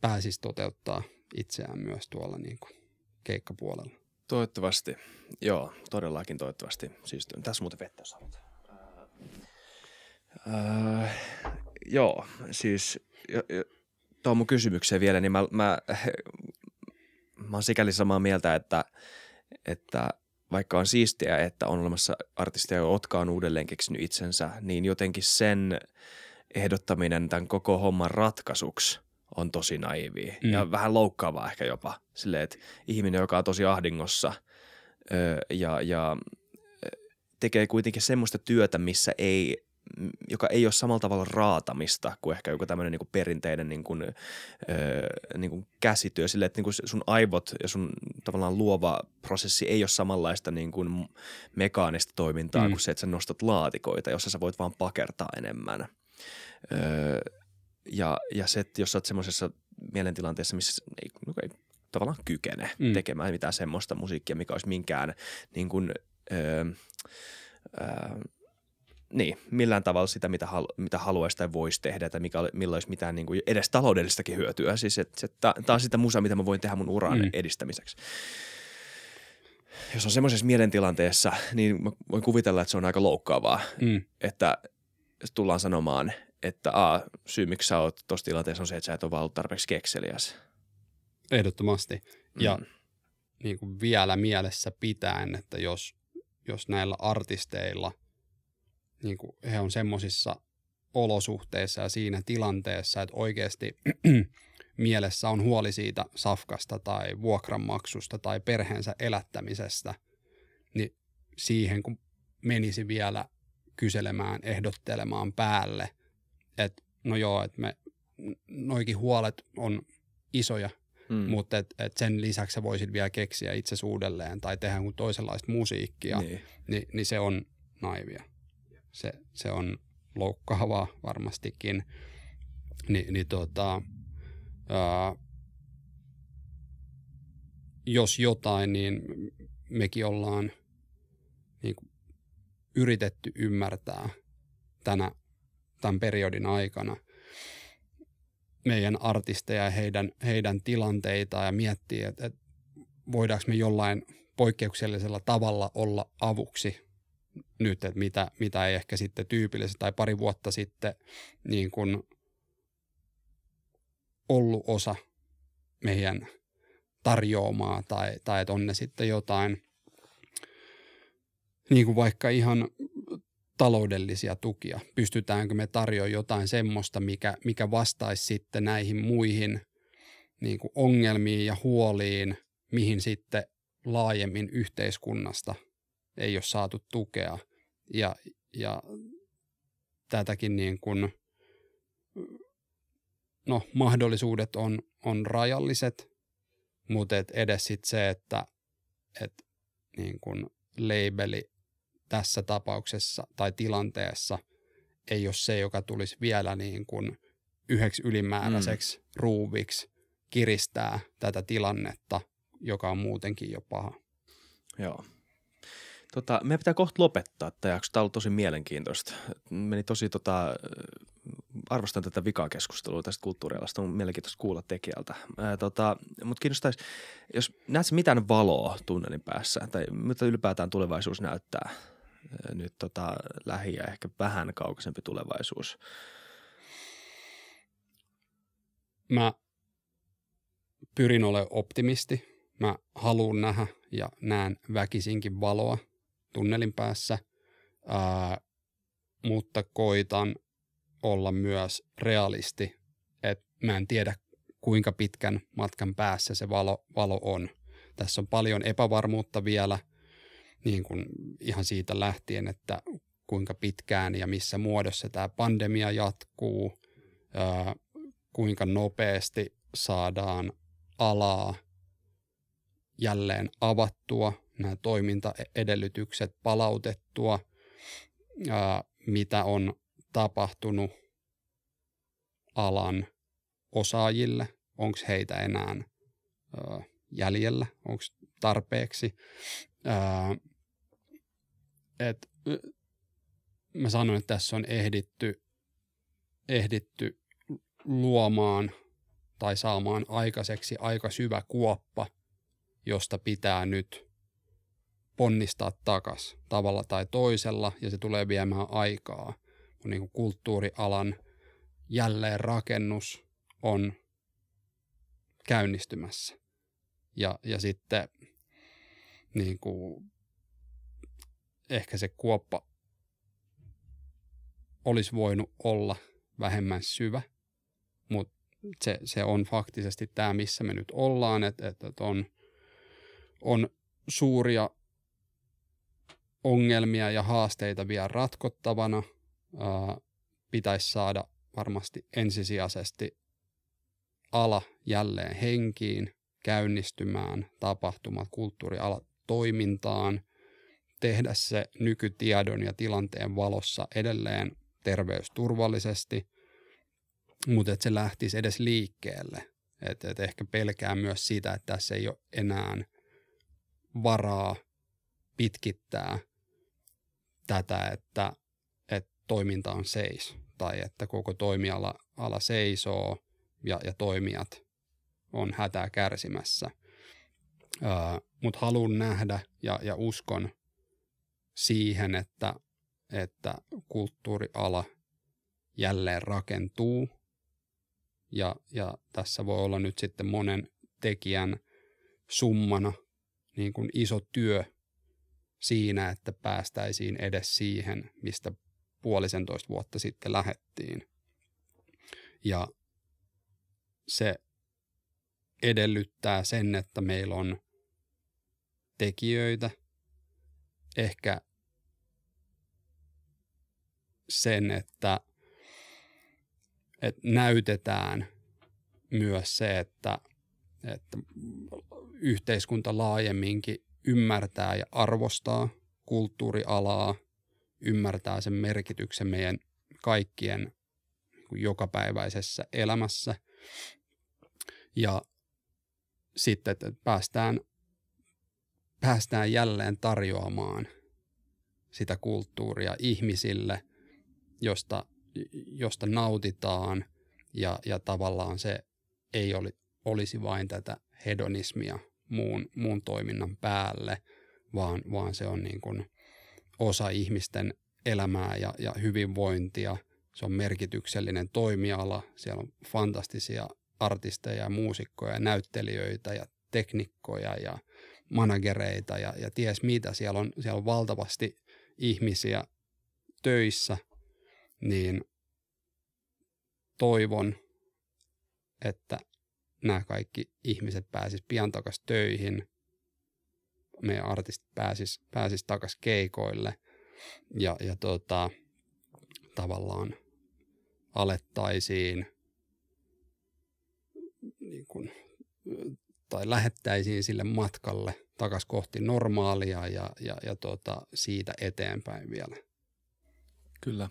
pääsisi toteuttaa itseään myös tuolla niin kuin keikkapuolella. Toivottavasti. Joo, todellakin toivottavasti. Siis tässä muuten vettä haluat. Öö, joo, siis tuohon mun kysymykseen vielä, niin mä, mä, mä oon sikäli samaa mieltä, että, että vaikka on siistiä, että on olemassa artisteja, jotka on uudelleen keksinyt itsensä, niin jotenkin sen ehdottaminen tämän koko homman ratkaisuksi on tosi naivi mm. ja vähän loukkaavaa ehkä jopa. Silleen, että ihminen, joka on tosi ahdingossa öö, ja, ja tekee kuitenkin semmoista työtä, missä ei joka ei ole samalla tavalla raatamista kuin ehkä joku tämmöinen niin perinteinen niin kuin, öö, niin kuin käsityö. Sille, että niin kuin sun aivot ja sun tavallaan luova prosessi ei ole samanlaista niin kuin mekaanista toimintaa mm. kuin se, että sä nostat laatikoita, jossa sä voit vaan pakertaa enemmän. Öö, ja, ja se, että jos sä oot semmoisessa mielentilanteessa, missä ei, no ei tavallaan kykene mm. tekemään mitään semmoista musiikkia, mikä olisi minkään niin kuin, öö, öö, niin, millään tavalla sitä, mitä, halu, mitä haluaisi tai voisi tehdä, tai mikä, millä olisi mitään niin kuin edes taloudellistakin hyötyä. Siis, että, että tämä on sitä musa, mitä mä voin tehdä mun uran mm. edistämiseksi. Jos on semmoisessa mielentilanteessa, niin mä voin kuvitella, että se on aika loukkaavaa, mm. että tullaan sanomaan, että a, syy miksi sä oot tuossa tilanteessa on se, että sä et ole vaan ollut tarpeeksi kekseliäs. Ehdottomasti. Ja mm. niin kuin vielä mielessä pitäen, että jos, jos näillä artisteilla – niin kuin he on semmoisissa olosuhteissa ja siinä tilanteessa, että oikeasti mielessä on huoli siitä safkasta tai vuokranmaksusta tai perheensä elättämisestä, niin siihen kun menisi vielä kyselemään, ehdottelemaan päälle, että no joo, että me noikin huolet on isoja, mm. mutta et, et sen lisäksi sä voisit vielä keksiä itse uudelleen tai tehdä toisenlaista musiikkia, niin, niin, niin se on naivia se, se on loukkaavaa varmastikin, Ni, niin tota, ää, jos jotain, niin mekin ollaan niin kuin, yritetty ymmärtää tänä, tämän periodin aikana meidän artisteja ja heidän, heidän tilanteita ja miettiä, että, että voidaanko me jollain poikkeuksellisella tavalla olla avuksi nyt, että mitä, mitä ei ehkä sitten tyypillisesti tai pari vuotta sitten niin kuin ollut osa meidän tarjoamaa tai, tai että on ne sitten jotain niin kuin vaikka ihan taloudellisia tukia. Pystytäänkö me tarjoamaan jotain semmoista, mikä, mikä vastaisi sitten näihin muihin niin kuin ongelmiin ja huoliin, mihin sitten laajemmin yhteiskunnasta ei ole saatu tukea. Ja, ja tätäkin niin kuin no mahdollisuudet on, on rajalliset, mutta et edes sit se, että et niin kun labeli tässä tapauksessa tai tilanteessa ei ole se, joka tulisi vielä niin kun yhdeksi ylimääräiseksi mm. ruuviksi kiristää tätä tilannetta, joka on muutenkin jo paha. Joo. Tota, meidän pitää kohta lopettaa tämä jakso. Tämä on ollut tosi mielenkiintoista. Meni tosi, tota, arvostan tätä vikaa keskustelua tästä kulttuurialasta. On mielenkiintoista kuulla tekijältä. Tota, Mutta kiinnostaisi, jos näet mitään valoa tunnelin päässä, tai mitä ylipäätään tulevaisuus näyttää ää, nyt tota, lähi- ja ehkä vähän kaukaisempi tulevaisuus? Mä pyrin olemaan optimisti. Mä haluan nähdä ja näen väkisinkin valoa tunnelin päässä, ää, mutta koitan olla myös realisti, että mä en tiedä kuinka pitkän matkan päässä se valo, valo on. Tässä on paljon epävarmuutta vielä, niin kuin ihan siitä lähtien, että kuinka pitkään ja missä muodossa tämä pandemia jatkuu, ää, kuinka nopeasti saadaan alaa jälleen avattua, nämä toimintaedellytykset palautettua, ää, mitä on tapahtunut alan osaajille, onko heitä enää ää, jäljellä, onko tarpeeksi. Ää, et, mä sanoin, että tässä on ehditty, ehditty luomaan tai saamaan aikaiseksi aika syvä kuoppa, josta pitää nyt ponnistaa takas tavalla tai toisella, ja se tulee viemään aikaa. Kun niin kuin kulttuurialan jälleenrakennus on käynnistymässä. Ja, ja sitten niin kuin, ehkä se kuoppa olisi voinut olla vähemmän syvä, mutta se, se on faktisesti tämä, missä me nyt ollaan, että, että on, on suuria ongelmia ja haasteita vielä ratkottavana. Pitäisi saada varmasti ensisijaisesti ala jälleen henkiin, käynnistymään, tapahtumat, kulttuuriala toimintaan, tehdä se nykytiedon ja tilanteen valossa edelleen terveysturvallisesti, mutta että se lähtisi edes liikkeelle. Et, et ehkä pelkää myös sitä, että tässä ei ole enää varaa pitkittää tätä, että, että toiminta on seis tai että koko toimiala ala seisoo ja, ja toimijat on hätää kärsimässä. Mutta haluan nähdä ja, ja uskon siihen, että, että kulttuuriala jälleen rakentuu ja, ja tässä voi olla nyt sitten monen tekijän summana niin kuin iso työ siinä, että päästäisiin edes siihen, mistä puolisentoista vuotta sitten lähettiin. Ja se edellyttää sen, että meillä on tekijöitä, ehkä sen, että, että näytetään myös se, että, että yhteiskunta laajemminkin ymmärtää ja arvostaa kulttuurialaa, ymmärtää sen merkityksen meidän kaikkien jokapäiväisessä elämässä. Ja sitten, että päästään, päästään jälleen tarjoamaan sitä kulttuuria ihmisille, josta, josta nautitaan ja, ja tavallaan se ei oli, olisi vain tätä hedonismia muun, muun toiminnan päälle, vaan, vaan se on niin kuin osa ihmisten elämää ja, ja hyvinvointia. Se on merkityksellinen toimiala. Siellä on fantastisia artisteja, muusikkoja, näyttelijöitä ja teknikkoja ja managereita ja, ja ties mitä. Siellä on, siellä on valtavasti ihmisiä töissä, niin toivon, että nämä kaikki ihmiset pääsis pian takaisin töihin, meidän artistit pääsis, pääsis takaisin keikoille ja, ja tota, tavallaan alettaisiin tai lähettäisiin sille matkalle takaisin kohti normaalia ja, ja, ja tota, siitä eteenpäin vielä. Kyllä.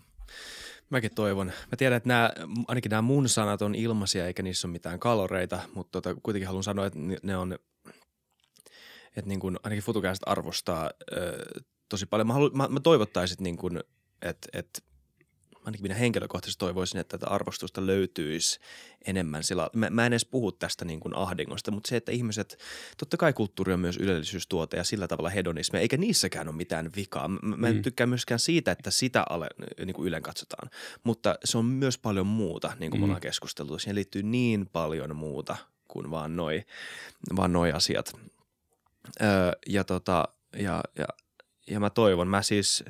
Mäkin toivon. Mä tiedän, että nämä, ainakin nämä mun sanat on ilmaisia eikä niissä ole mitään kaloreita, mutta tota, kuitenkin haluan sanoa, että ne on, että niin kuin ainakin FutuCast arvostaa ö, tosi paljon. Mä, haluan, mä, mä toivottaisin, niin kuin, että, että ainakin minä henkilökohtaisesti toivoisin, että tätä arvostusta löytyisi enemmän. Sillä mä, mä en edes puhu tästä niin kuin ahdingosta, mutta se, että ihmiset, totta kai kulttuuri on myös ylellisyystuote ja sillä tavalla hedonismi, eikä niissäkään ole mitään vikaa. Mä, mä en mm. tykkää myöskään siitä, että sitä ale, niin kuin ylen katsotaan, mutta se on myös paljon muuta, niin kuin mm. me ollaan keskusteltu. Siihen liittyy niin paljon muuta kuin vaan noi, vaan noi asiat. Öö, ja, tota, ja, ja, ja mä toivon, mä siis...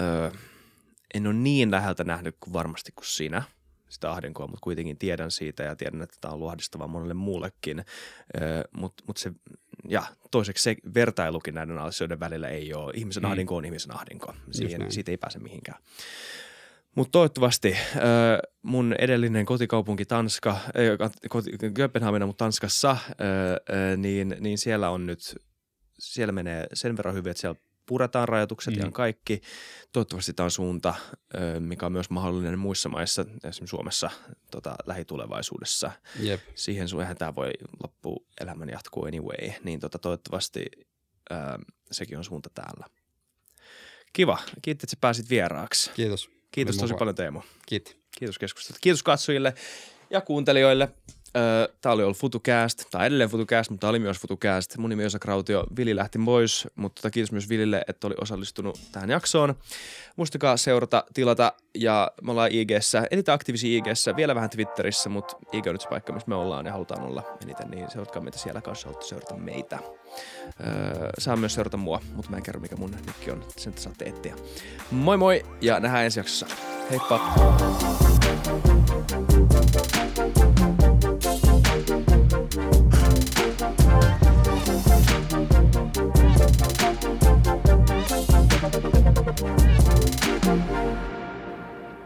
Öö, en ole niin läheltä nähnyt kuin varmasti kuin sinä sitä ahdinkoa, mutta kuitenkin tiedän siitä ja tiedän, että tämä on luhdistavaa monelle muullekin. Mutta mut se, ja toiseksi se vertailukin näiden asioiden välillä ei ole. Ihmisen mm. ahdinko on ihmisen ahdinko. Siihen, siitä ei pääse mihinkään. Mutta toivottavasti mun edellinen kotikaupunki Tanska, koti, Kööpenhamina, mutta Tanskassa, niin, niin siellä on nyt, siellä menee sen verran hyvin, että siellä puretaan rajoitukset mm. ihan kaikki. Toivottavasti tämä on suunta, mikä on myös mahdollinen muissa maissa, esimerkiksi Suomessa tota, lähitulevaisuudessa. Jep. Siihen sun tämä voi loppu elämän jatkuu anyway, niin tota, toivottavasti ää, sekin on suunta täällä. Kiva. Kiitos, että sä pääsit vieraaksi. Kiitos. Kiitos tosi paljon Teemu. Kiitos. Kiitos keskustelusta. Kiitos katsojille ja kuuntelijoille. Tämä oli ollut FutuCast, tai edelleen FutuCast, mutta tämä oli myös FutuCast. Mun nimi on Osa Krautio, Vili lähti pois, mutta tota kiitos myös Vilille, että oli osallistunut tähän jaksoon. Muistakaa seurata, tilata ja me ollaan IG-ssä, eniten aktiivisia IG-ssä, vielä vähän Twitterissä, mutta IG on nyt se paikka, missä me ollaan ja halutaan olla eniten, niin seuratkaa meitä siellä kanssa, haluatte seurata meitä. Öö, saa myös seurata mua, mutta mä en kerro mikä mun nikki on, sen te saatte etsiä. Moi moi ja nähdään ensi jaksossa. Heippa!